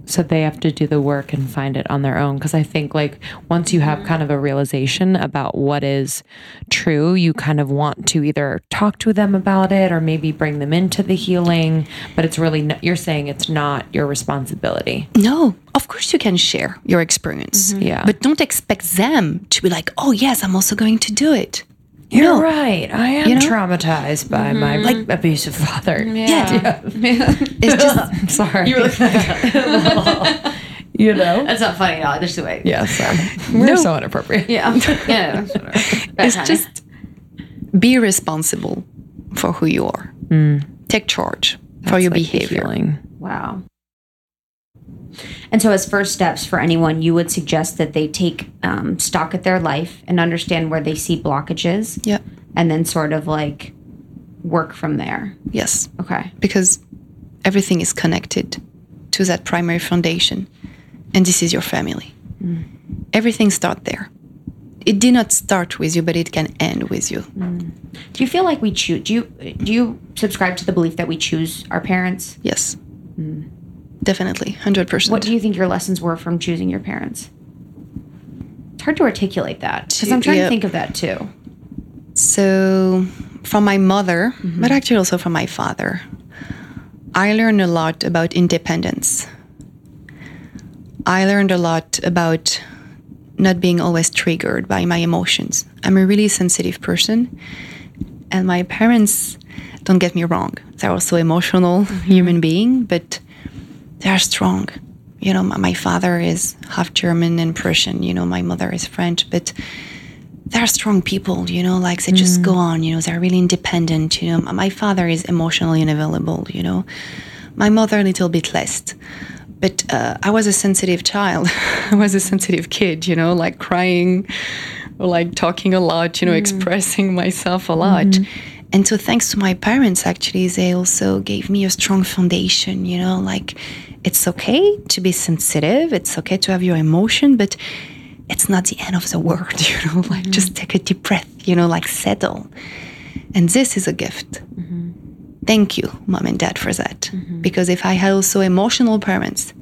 [SPEAKER 3] So they have to do the work and find it on their own because i think like once you have mm-hmm. kind of a realization about what is true you kind of want to either talk to them about it or maybe bring them into the healing but it's really n you're saying it's not your responsibility
[SPEAKER 1] No, of course you can share your experience. Mm-hmm.
[SPEAKER 3] Yeah.
[SPEAKER 1] But don't expect them to be like, oh, yes, I'm also going to do it.
[SPEAKER 3] You're
[SPEAKER 1] No.
[SPEAKER 3] right i am
[SPEAKER 1] You know?
[SPEAKER 3] traumatized by my mm-hmm. like abusive father
[SPEAKER 1] Yeah. It's just,
[SPEAKER 3] i'm sorry you know
[SPEAKER 2] That's not funny at all. There's the way.
[SPEAKER 3] yes we're so inappropriate
[SPEAKER 2] Yeah. yeah.
[SPEAKER 1] it's just be responsible for who you are. Mm. Take charge for your
[SPEAKER 3] like
[SPEAKER 1] behavior.
[SPEAKER 2] Wow. And so, as first steps for anyone, you would suggest that they take um, stock at their life and understand where they see blockages,
[SPEAKER 1] Yeah.
[SPEAKER 2] and then sort of like work from there.
[SPEAKER 1] Yes.
[SPEAKER 2] Okay.
[SPEAKER 1] because everything is connected to that primary foundation and this is your family mm. everything starts there it did not start with you but it can end with you mm.
[SPEAKER 2] Do you feel like we choose? Do you do you subscribe to the belief that we choose our parents?
[SPEAKER 1] yes mm. Definitely 100%
[SPEAKER 2] What do you think your lessons were from choosing your parents? It's hard to articulate that because I'm trying
[SPEAKER 1] Yeah.
[SPEAKER 2] to think of that too.
[SPEAKER 1] so from my mother mm-hmm. but actually also from my father i learned a lot about independence i learned a lot about not being always triggered by my emotions i'm a really sensitive person and my parents don't get me wrong they're also emotional mm-hmm. human being but they're strong. You know my, father is half german and prussian you know my mother is french but they're strong people you know like they just go mm. on you know they're really independent you know. My father is emotionally unavailable you know. My mother a little bit less but uh, i was a sensitive child i was a sensitive kid you know like crying or like talking a lot you know mm. expressing myself a lot. Mm-hmm. And so thanks to my parents actually they also gave me a strong foundation you know like it's okay to be sensitive it's okay to have your emotion but it's not the end of the world, you know, like mm-hmm. just take a deep breath, you know, like settle. And this is a gift. Mm-hmm. Thank you, mom and dad, for that. Mm-hmm. Because if I had also emotional parents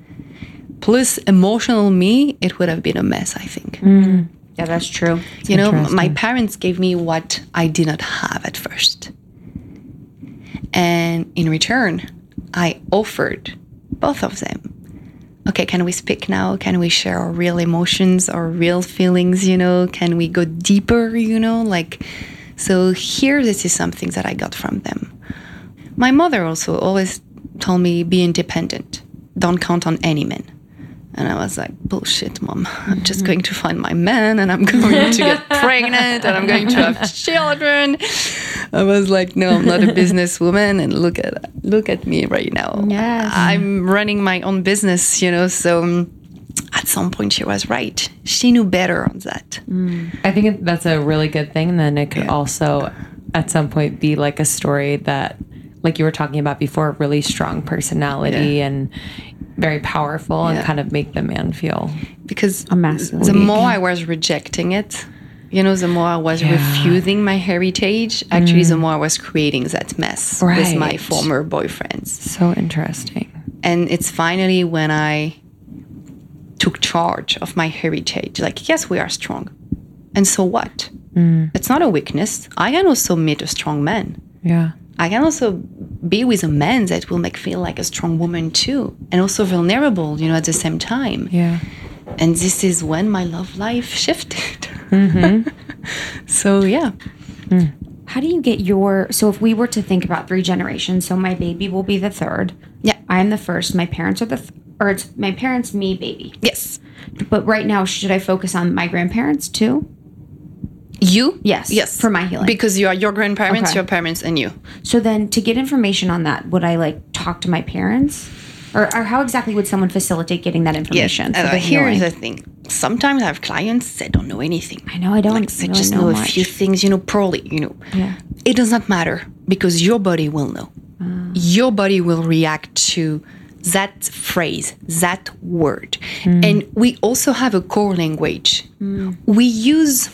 [SPEAKER 1] plus emotional me, it would have been a mess, I think. Mm.
[SPEAKER 2] Yeah, that's true.
[SPEAKER 1] you know, my parents gave me what I did not have at first. And in return, I offered both of them. Okay, can we speak now? Can we share our real emotions, our real feelings? You know, can we go deeper? You know, like, so here, this is something that I got from them. My mother also always told me be independent, don't count on any man. And I was like, bullshit, mom. I'm just going to find my man and I'm going to get pregnant and I'm going to have children. I was like, no, I'm not a businesswoman. And look at look at me right now.
[SPEAKER 2] Yes.
[SPEAKER 1] I'm running my own business, you know. So um, at some point, she was right. She knew better on that.
[SPEAKER 3] I think that's a really good thing. And then it could also, at some point, be like a story that, like you were talking about before, really strong personality and very powerful and kind of make the man feel.
[SPEAKER 1] Because
[SPEAKER 2] massive
[SPEAKER 1] the more I was rejecting it, you know, the more I was
[SPEAKER 3] Yeah.
[SPEAKER 1] refusing my heritage, actually, the mm. more I was creating that mess with my former boyfriends.
[SPEAKER 3] So interesting.
[SPEAKER 1] And it's finally when I took charge of my heritage. Like, yes, we are strong. And so what? Mm. It's not a weakness. I can also meet a strong man.
[SPEAKER 3] Yeah.
[SPEAKER 1] I can also be with a man that will make feel like a strong woman too, and also vulnerable, you know, at the same time.
[SPEAKER 3] Yeah.
[SPEAKER 1] And this is when my love life shifted.
[SPEAKER 3] Mm-hmm.
[SPEAKER 1] so yeah,
[SPEAKER 2] How do you get your so if we were to think about three generations, so my baby will be the third.
[SPEAKER 1] Yeah.
[SPEAKER 2] I am the first. My parents are the th- or it's my parents, me, baby.
[SPEAKER 1] yes,
[SPEAKER 2] But right now, should I focus on my grandparents too?
[SPEAKER 1] You.
[SPEAKER 2] Yes,
[SPEAKER 1] yes,
[SPEAKER 2] for my healing.
[SPEAKER 1] because you are your grandparents,
[SPEAKER 2] Okay.
[SPEAKER 1] your parents, and you.
[SPEAKER 2] So then to get information on that, would I like talk to my parents? Or, or how exactly would someone facilitate getting that information for
[SPEAKER 1] Uh, here's the thing. Sometimes I have clients that don't know anything.
[SPEAKER 2] I know I don't
[SPEAKER 1] Like they
[SPEAKER 2] really
[SPEAKER 1] just
[SPEAKER 2] know,
[SPEAKER 1] know, a few things, you know, poorly, you know.
[SPEAKER 2] Yeah.
[SPEAKER 1] It does not matter because your body will know.
[SPEAKER 2] Ah.
[SPEAKER 1] Your body will react to that phrase, that word.
[SPEAKER 2] Hmm.
[SPEAKER 1] And we also have a core language. We use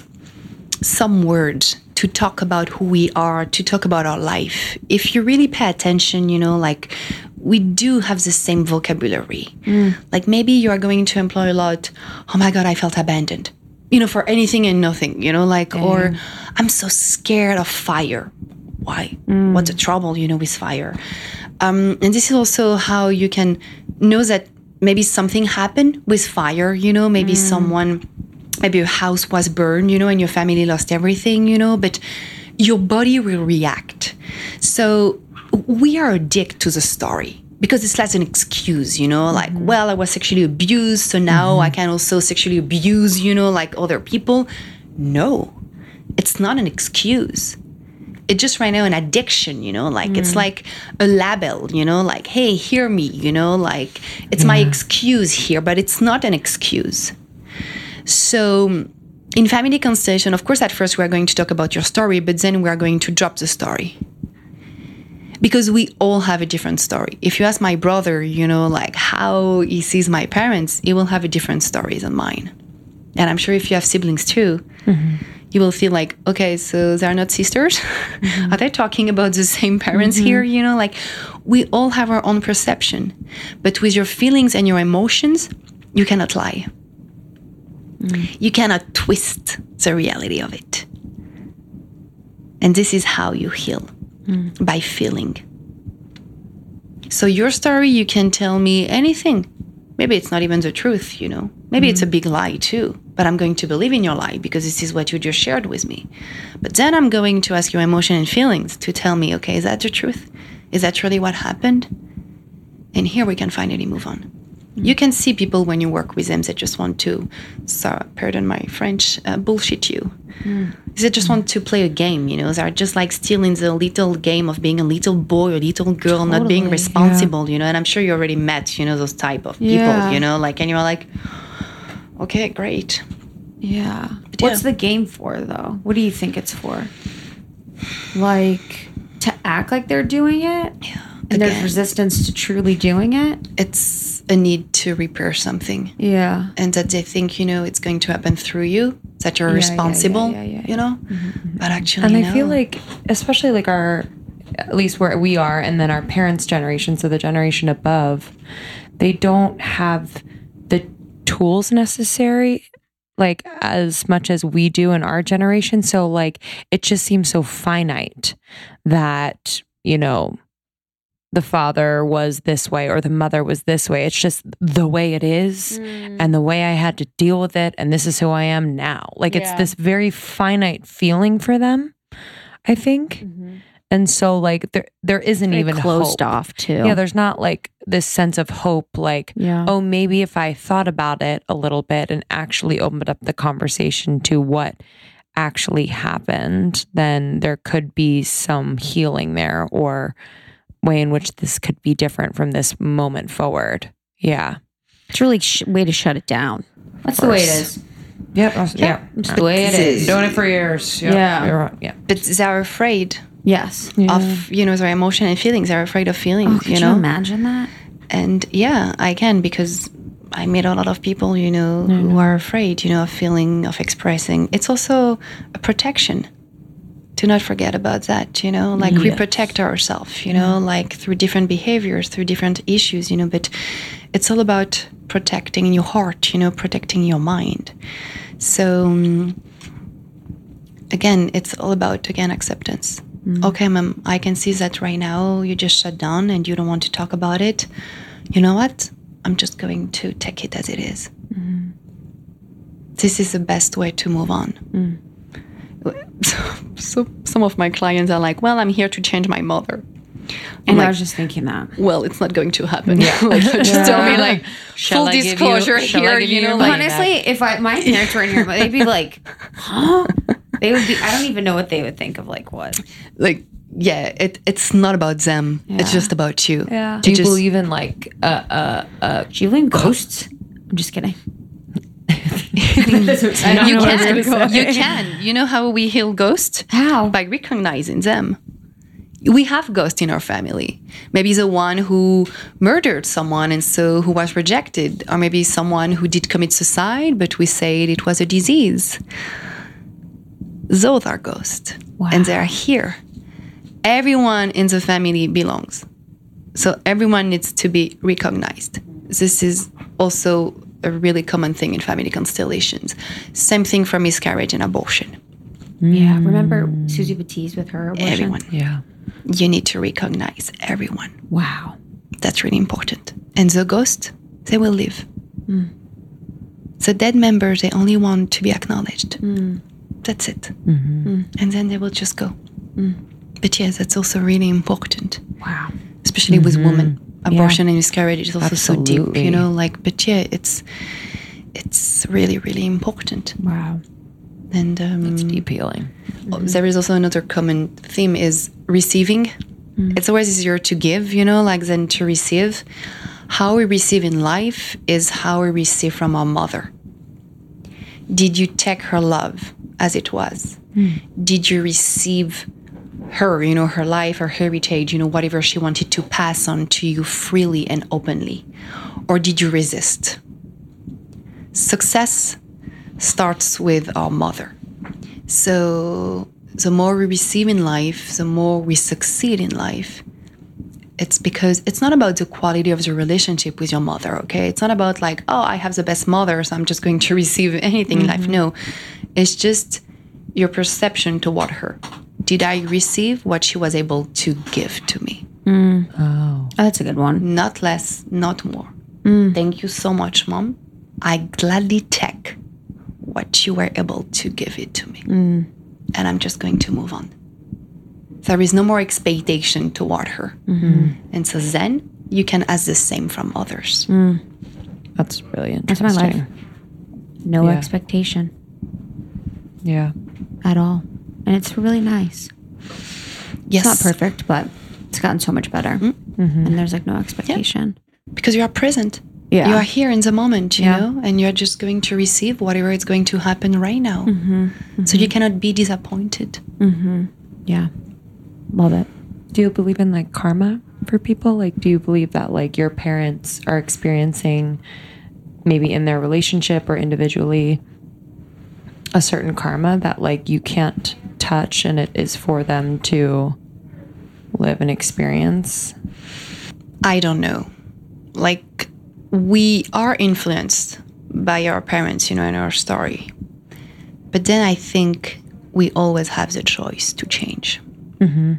[SPEAKER 1] some words to talk about who we are, to talk about our life. If you really pay attention, you know, like we do have the same vocabulary. Mm. Like maybe you are going to employ a lot, oh my God, I felt abandoned, you know, for anything and nothing, you know, like, or I'm so scared of fire. Why? Mm. What's the trouble, you know, with fire? Um, and this is also how you can know that maybe something happened with fire, you know, maybe mm. someone maybe your house was burned, you know, and your family lost everything, you know, but your body will react. So we are addicted to the story because it's like an excuse, you know, like, mm-hmm. well, I was sexually abused, so now I mm-hmm. can also sexually abuse, you know, like other people. No, it's not an excuse. It's just right now an addiction, you know, like it's mm. like a label, you know, like, hey, hear me, you know, like it's my excuse here, but it's not an excuse. So, in family constellation, of course, at first we are going to talk about your story, but then we are going to drop the story. Because we all have a different story. If you ask my brother, you know, like how he sees my parents, he will have a different story than mine. And I'm sure if you have siblings too, mm-hmm. you will feel like, okay, so they're not sisters? Mm-hmm. Are they talking about the same parents mm-hmm. here? You know, like we all have our own perception. But with your feelings and your emotions, you cannot lie. You cannot twist the reality of it. And this is how you heal mm. by feeling. So, your story, you can tell me anything. Maybe it's not even the truth, you know. Maybe it's a mm. big lie too, but I'm going to believe in your lie because this is what you just shared with me. But then I'm going to ask your emotion and feelings to tell me, okay, is that the truth? Is that really what happened? And here we can finally move on. You can see people when you work with them that just want to, so, pardon my French, uh, bullshit you. They just want to play a game, you know. They're just like still in the little game of being a little boy or little girl, not being
[SPEAKER 2] Totally,
[SPEAKER 1] responsible, you know. And I'm sure you already met, you know, those type of people, you know, like, and you're like, okay, great.
[SPEAKER 2] Yeah.
[SPEAKER 1] yeah.
[SPEAKER 2] What's the game for though? What do you think it's for? Like to act like they're doing it? And there's resistance to truly doing it?
[SPEAKER 1] It's a need to repair something.
[SPEAKER 2] Yeah.
[SPEAKER 1] and that they think you know it's going to happen through you that you're
[SPEAKER 2] yeah,
[SPEAKER 1] responsible
[SPEAKER 2] yeah, yeah,
[SPEAKER 1] you know mm-hmm, mm-hmm. but actually
[SPEAKER 3] And I
[SPEAKER 1] no.
[SPEAKER 3] feel like, especially like our, at least where we are, and then our parents' generation, so the generation above, they don't have the tools necessary like as much as we do in our generation. So like it just seems so finite that, you know, the father was this way or the mother was this way. It's just the way it is
[SPEAKER 2] Mm.
[SPEAKER 3] and the way I had to deal with it and this is who I am now. Like it's this very finite feeling for them, I think. And so like there there isn't even
[SPEAKER 2] closed
[SPEAKER 3] hope.
[SPEAKER 2] off too.
[SPEAKER 3] Yeah, there's not like this sense of hope like
[SPEAKER 2] yeah.
[SPEAKER 3] oh, maybe if I thought about it a little bit and actually opened up the conversation to what actually happened, then there could be some healing there or way in which this could be different from this moment forward. Yeah.
[SPEAKER 2] It's really sh- way to shut it down. That's the way it is.
[SPEAKER 3] Yep. Yeah.
[SPEAKER 2] It's the way it is.
[SPEAKER 3] Doing it for years.
[SPEAKER 2] Yeah.
[SPEAKER 3] You're right. Yeah.
[SPEAKER 1] But they're afraid
[SPEAKER 2] Yes.
[SPEAKER 1] of, you know, their emotion and feelings. They're afraid of feelings,
[SPEAKER 2] Oh, could
[SPEAKER 1] you
[SPEAKER 2] you,
[SPEAKER 1] know?
[SPEAKER 2] imagine that?
[SPEAKER 1] And yeah, I can because I meet a lot of people, you know, who are afraid, you know, of feeling, of expressing. It's also a protection. Do not forget about that, you know, like we protect ourselves, you know, like through different behaviors, through different issues, you know, but it's all about protecting your heart, you know, protecting your mind. So, um, again, it's all about, again, acceptance. Mm-hmm. Okay, mom, I can see that right now you just shut down and you don't want to talk about it. You know what? I'm just going to take it as it is. Mm-hmm. This is the best way to move on. Mm. So, some of my clients are like, well, I'm here to change my mother.
[SPEAKER 2] And
[SPEAKER 1] like-
[SPEAKER 2] I was just thinking that.
[SPEAKER 1] Well, it's not going to happen. Yeah. like, just tell me, like,
[SPEAKER 3] Shall
[SPEAKER 1] full
[SPEAKER 3] I give you-
[SPEAKER 1] disclosure
[SPEAKER 3] shall I
[SPEAKER 1] here,
[SPEAKER 3] give
[SPEAKER 1] you
[SPEAKER 3] you
[SPEAKER 1] know,
[SPEAKER 3] your
[SPEAKER 1] like,
[SPEAKER 3] money?
[SPEAKER 2] Honestly, if I my parents were in here, they'd be like, "Huh?" They would be. I don't even know what they would think of like what.
[SPEAKER 1] like, yeah, it, it's not about them. It's just about you.
[SPEAKER 3] Yeah.
[SPEAKER 1] You
[SPEAKER 3] Do you
[SPEAKER 1] just-
[SPEAKER 3] believe in like uh uh uh
[SPEAKER 2] Do you believe in ghosts? I'm just kidding.
[SPEAKER 1] you
[SPEAKER 2] I
[SPEAKER 1] can. You can. You know how we heal ghosts?
[SPEAKER 2] How?
[SPEAKER 1] By recognizing them. We have ghosts in our family. Maybe the one who murdered someone and so who was rejected, or maybe someone who did commit suicide, but we said it was a disease. Those are ghosts, and they are here. Everyone in the family belongs. So everyone needs to be recognized. This is also a really common thing in family constellations. Same thing for miscarriage and abortion.
[SPEAKER 2] Yeah. Mm. Remember Susie Batiste with her abortion?
[SPEAKER 1] Everyone.
[SPEAKER 3] yeah.
[SPEAKER 1] You need to recognize everyone.
[SPEAKER 2] Wow.
[SPEAKER 1] That's really important. And the ghost, they will live. Mm. The dead members, they only want to be acknowledged. Mm. That's it. Mm-hmm. And then they will just go. But yes, that's also really important.
[SPEAKER 2] Wow.
[SPEAKER 1] especially with mm-hmm. women. Abortion and miscarriage is also so deep, you know. Like, but yeah, it's it's really really important.
[SPEAKER 2] Wow.
[SPEAKER 1] And um,
[SPEAKER 3] It's deep healing. Oh, mm-hmm.
[SPEAKER 1] there is also another common theme is receiving. Mm. It's always easier to give, you know, like than to receive. How we receive in life is how we receive from our mother. Did you take her love as it was? Hmm. Did you receive her, you know, her life, her heritage, you know, whatever she wanted to pass on to you freely and openly? Or did you resist? Success starts with our mother. So the more we receive in life, the more we succeed in life. It's because it's not about the quality of the relationship with your mother, okay? It's not about like, oh, I have the best mother, so I'm just going to receive anything in life. Mm-hmm. No, it's just your perception toward her. Did I receive what she was able to give to me?
[SPEAKER 3] Oh.
[SPEAKER 2] Oh, that's a good one.
[SPEAKER 1] Not less, not more. Mm. Thank you so much, mom. I gladly take what you were able to give it to me. Mm. And I'm just going to move on. There is no more expectation toward her. Mm-hmm. And so then you can ask the same from others. Mm.
[SPEAKER 3] That's really
[SPEAKER 2] That's
[SPEAKER 3] interesting.
[SPEAKER 2] my life. No
[SPEAKER 3] Yeah.
[SPEAKER 2] expectation
[SPEAKER 3] Yeah.
[SPEAKER 2] at all, and it's really nice.
[SPEAKER 1] Yes.
[SPEAKER 2] It's not perfect, but it's gotten so much better. Mm. Mm-hmm. And there's like no expectation.
[SPEAKER 1] Because you are present.
[SPEAKER 2] Yeah.
[SPEAKER 1] You are here in the moment, you
[SPEAKER 2] Yeah.
[SPEAKER 1] know, and you're just going to receive whatever is going to happen right now. Mm-hmm. Mm-hmm. So you cannot be disappointed.
[SPEAKER 2] Yeah, love it.
[SPEAKER 3] Do you believe in like karma for people? Like, do you believe that like your parents are experiencing maybe in their relationship or individually a certain karma that like you can't touch and it is for them to live and experience?
[SPEAKER 1] I don't know. Like, we are influenced by our parents, you know, in our story. But then I think we always have the choice to change. Mm-hmm.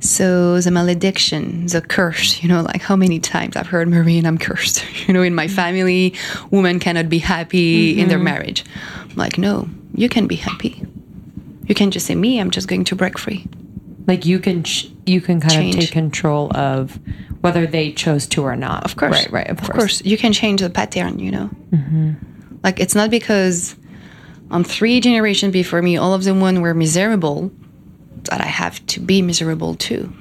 [SPEAKER 1] So the malediction, the curse, you know, like how many times I've heard Marine, I'm cursed. You know, in my family, women cannot be happy in their mm-hmm. marriage. I'm like, no, you can be happy. You can just say, me, I'm just going to break free.
[SPEAKER 3] Like you can ch- you can kind
[SPEAKER 1] Change.
[SPEAKER 3] of take control of whether they chose to or not.
[SPEAKER 1] Of course.
[SPEAKER 3] Right, right, of,
[SPEAKER 1] Of
[SPEAKER 3] course.
[SPEAKER 1] course. You can change the pattern, you know? Mm-hmm. Like, it's not because on three generations before me, all of them one were miserable that I have to be miserable too.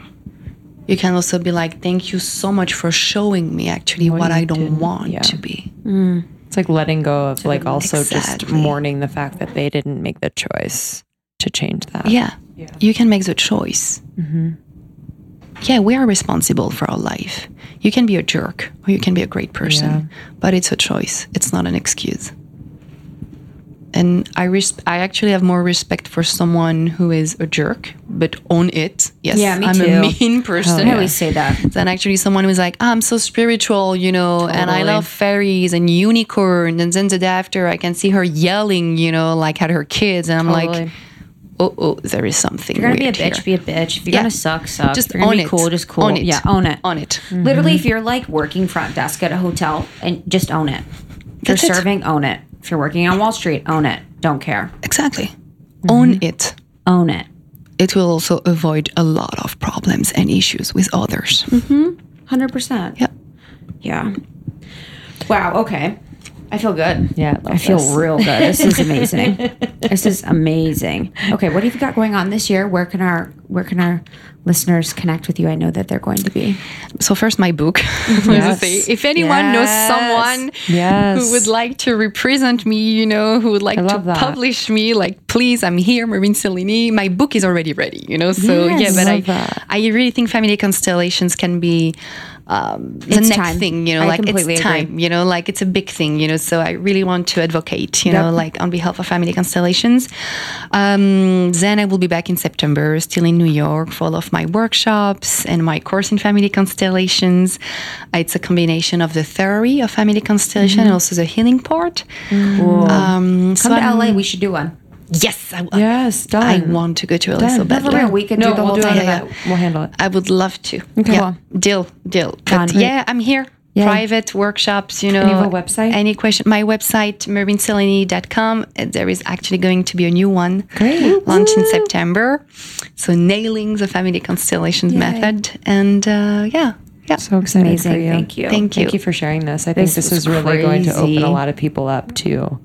[SPEAKER 1] You can also be like, thank you so much for showing me actually what, I don't
[SPEAKER 3] didn't-
[SPEAKER 1] want
[SPEAKER 3] yeah.
[SPEAKER 1] to be.
[SPEAKER 3] It's like letting go of like mm. also just mourning the fact that they didn't make the choice to change that.
[SPEAKER 1] Yeah. You can make the choice. Yeah, we are responsible for our life. You can be a jerk or you can be a great person,
[SPEAKER 3] Yeah.
[SPEAKER 1] but it's a choice. It's not an excuse. And I res- I actually have more respect for someone who is a jerk, but own it. Yes,
[SPEAKER 2] Yeah, me
[SPEAKER 1] I'm
[SPEAKER 2] too.
[SPEAKER 1] a mean person.
[SPEAKER 2] I always say that.
[SPEAKER 1] Than actually someone who's like, "Ah, I'm so spiritual, you know, and I love fairies and unicorns. And then the day after, I can see her yelling, you know, like at her kids. And I'm like,
[SPEAKER 3] Totally.
[SPEAKER 1] Oh, oh, there is something
[SPEAKER 2] If you're gonna be a bitch,
[SPEAKER 1] here.
[SPEAKER 2] be a bitch. If you're
[SPEAKER 1] Yeah.
[SPEAKER 2] gonna suck, suck.
[SPEAKER 1] Just
[SPEAKER 2] if you're gonna
[SPEAKER 1] own
[SPEAKER 2] be
[SPEAKER 1] it.
[SPEAKER 2] cool, just cool.
[SPEAKER 1] Own it.
[SPEAKER 2] Yeah, own it.
[SPEAKER 1] On it.
[SPEAKER 2] Literally, if you're like working front desk at a hotel and just own it. If you're
[SPEAKER 1] That's it.
[SPEAKER 2] serving, own it. If you're working on Wall Street, own it. Don't care.
[SPEAKER 1] Exactly.
[SPEAKER 2] Mm-hmm.
[SPEAKER 1] Own it.
[SPEAKER 2] Own it.
[SPEAKER 1] It will also avoid a lot of problems and issues with others.
[SPEAKER 2] Mm-hmm. Hundred percent.
[SPEAKER 1] Yeah.
[SPEAKER 2] Yeah. Wow. Okay. I feel good.
[SPEAKER 3] Yeah, I,
[SPEAKER 2] I feel real good. This is amazing. this is amazing. Okay, what have you got going on this year? Where can our where can our listeners connect with you? I know that they're going to be.
[SPEAKER 1] So first, my book.
[SPEAKER 3] Yes.
[SPEAKER 1] Say, if anyone knows someone
[SPEAKER 3] Yes.
[SPEAKER 1] who would like to represent me, you know, who would like to
[SPEAKER 3] that.
[SPEAKER 1] publish me, like please, I'm here, Marine Sélénée. My book is already ready, you know. So yeah,
[SPEAKER 2] Yes.
[SPEAKER 1] but I,
[SPEAKER 3] that.
[SPEAKER 1] I really think family constellations can be um, the
[SPEAKER 2] It's
[SPEAKER 1] next
[SPEAKER 2] time.
[SPEAKER 1] thing, you know,
[SPEAKER 2] I
[SPEAKER 1] like it's
[SPEAKER 2] agree.
[SPEAKER 1] time, you know, like it's a big thing, you know. So I really want to advocate, you know, like on behalf of family constellations. Um, then I will be back in September, still in New York, for all of my workshops and my course in family constellations. It's a combination of the theory of family constellation and also the healing part. Um, so
[SPEAKER 2] Come to
[SPEAKER 1] I'm-
[SPEAKER 2] LA. We should do one.
[SPEAKER 1] Yes, I,
[SPEAKER 3] Yes, done.
[SPEAKER 1] I want to go to LA so badly.
[SPEAKER 2] For we can
[SPEAKER 3] no,
[SPEAKER 2] do the
[SPEAKER 3] we'll
[SPEAKER 2] whole
[SPEAKER 3] do
[SPEAKER 2] thing.
[SPEAKER 1] Yeah,
[SPEAKER 3] Yeah, We'll handle it.
[SPEAKER 1] I would love to.
[SPEAKER 3] Okay.
[SPEAKER 1] Yeah.
[SPEAKER 3] Cool.
[SPEAKER 1] Deal, deal. But yeah, I'm here.
[SPEAKER 3] Yeah.
[SPEAKER 1] Private workshops, you know.
[SPEAKER 3] you have a website?
[SPEAKER 1] Any question? My website, marineselenee.com. Uh, There is actually going to be a new one.
[SPEAKER 3] Great.
[SPEAKER 1] Launch in September. So nailing the family constellations method. And uh, yeah, yeah.
[SPEAKER 3] So excited
[SPEAKER 2] Amazing.
[SPEAKER 3] for you.
[SPEAKER 2] Thank you.
[SPEAKER 1] Thank you.
[SPEAKER 3] Thank you for sharing this. I think
[SPEAKER 2] This
[SPEAKER 3] this,
[SPEAKER 2] was
[SPEAKER 3] is really going to open a lot of people up to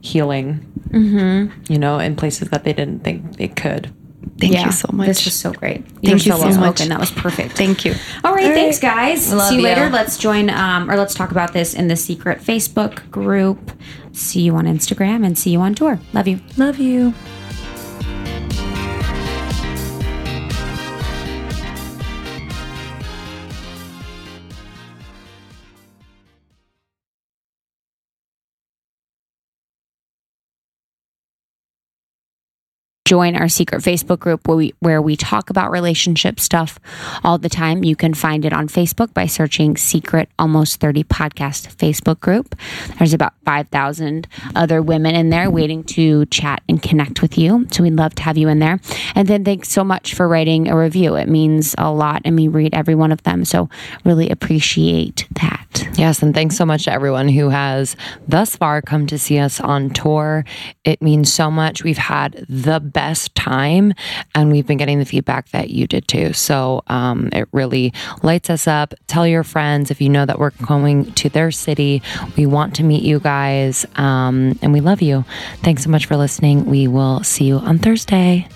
[SPEAKER 3] healing. Mm-hmm. You know, in places that they didn't think they could.
[SPEAKER 1] Thank
[SPEAKER 2] Yeah,
[SPEAKER 1] you so much.
[SPEAKER 2] This was so great.
[SPEAKER 1] Thank
[SPEAKER 2] you
[SPEAKER 1] you
[SPEAKER 2] were so
[SPEAKER 1] so much.
[SPEAKER 2] spoken. That was perfect.
[SPEAKER 1] Thank you.
[SPEAKER 2] All right, thanks, guys.
[SPEAKER 1] Love
[SPEAKER 2] See you
[SPEAKER 1] you.
[SPEAKER 2] later. Let's join, um, or let's talk about this in the secret Facebook group. See you on Instagram and see you on tour. Love you.
[SPEAKER 3] Love you.
[SPEAKER 2] Join our secret Facebook group where we where we talk about relationship stuff all the time. You can find it on Facebook by searching Secret Almost 30 Podcast Facebook group. There's about 5,000 other women in there waiting to chat and connect with you. So we'd love to have you in there. And then thanks so much for writing a review. It means a lot and we read every one of them. So really appreciate that.
[SPEAKER 3] Yes, and thanks so much to everyone who has thus far come to see us on tour. It means so much. We've had the best time, and we've been getting the feedback that you did too. So um, it really lights us up. Tell your friends if you know that we're going to their city. We want to meet you guys, um, and we love you. Thanks so much for listening. We will see you on Thursday.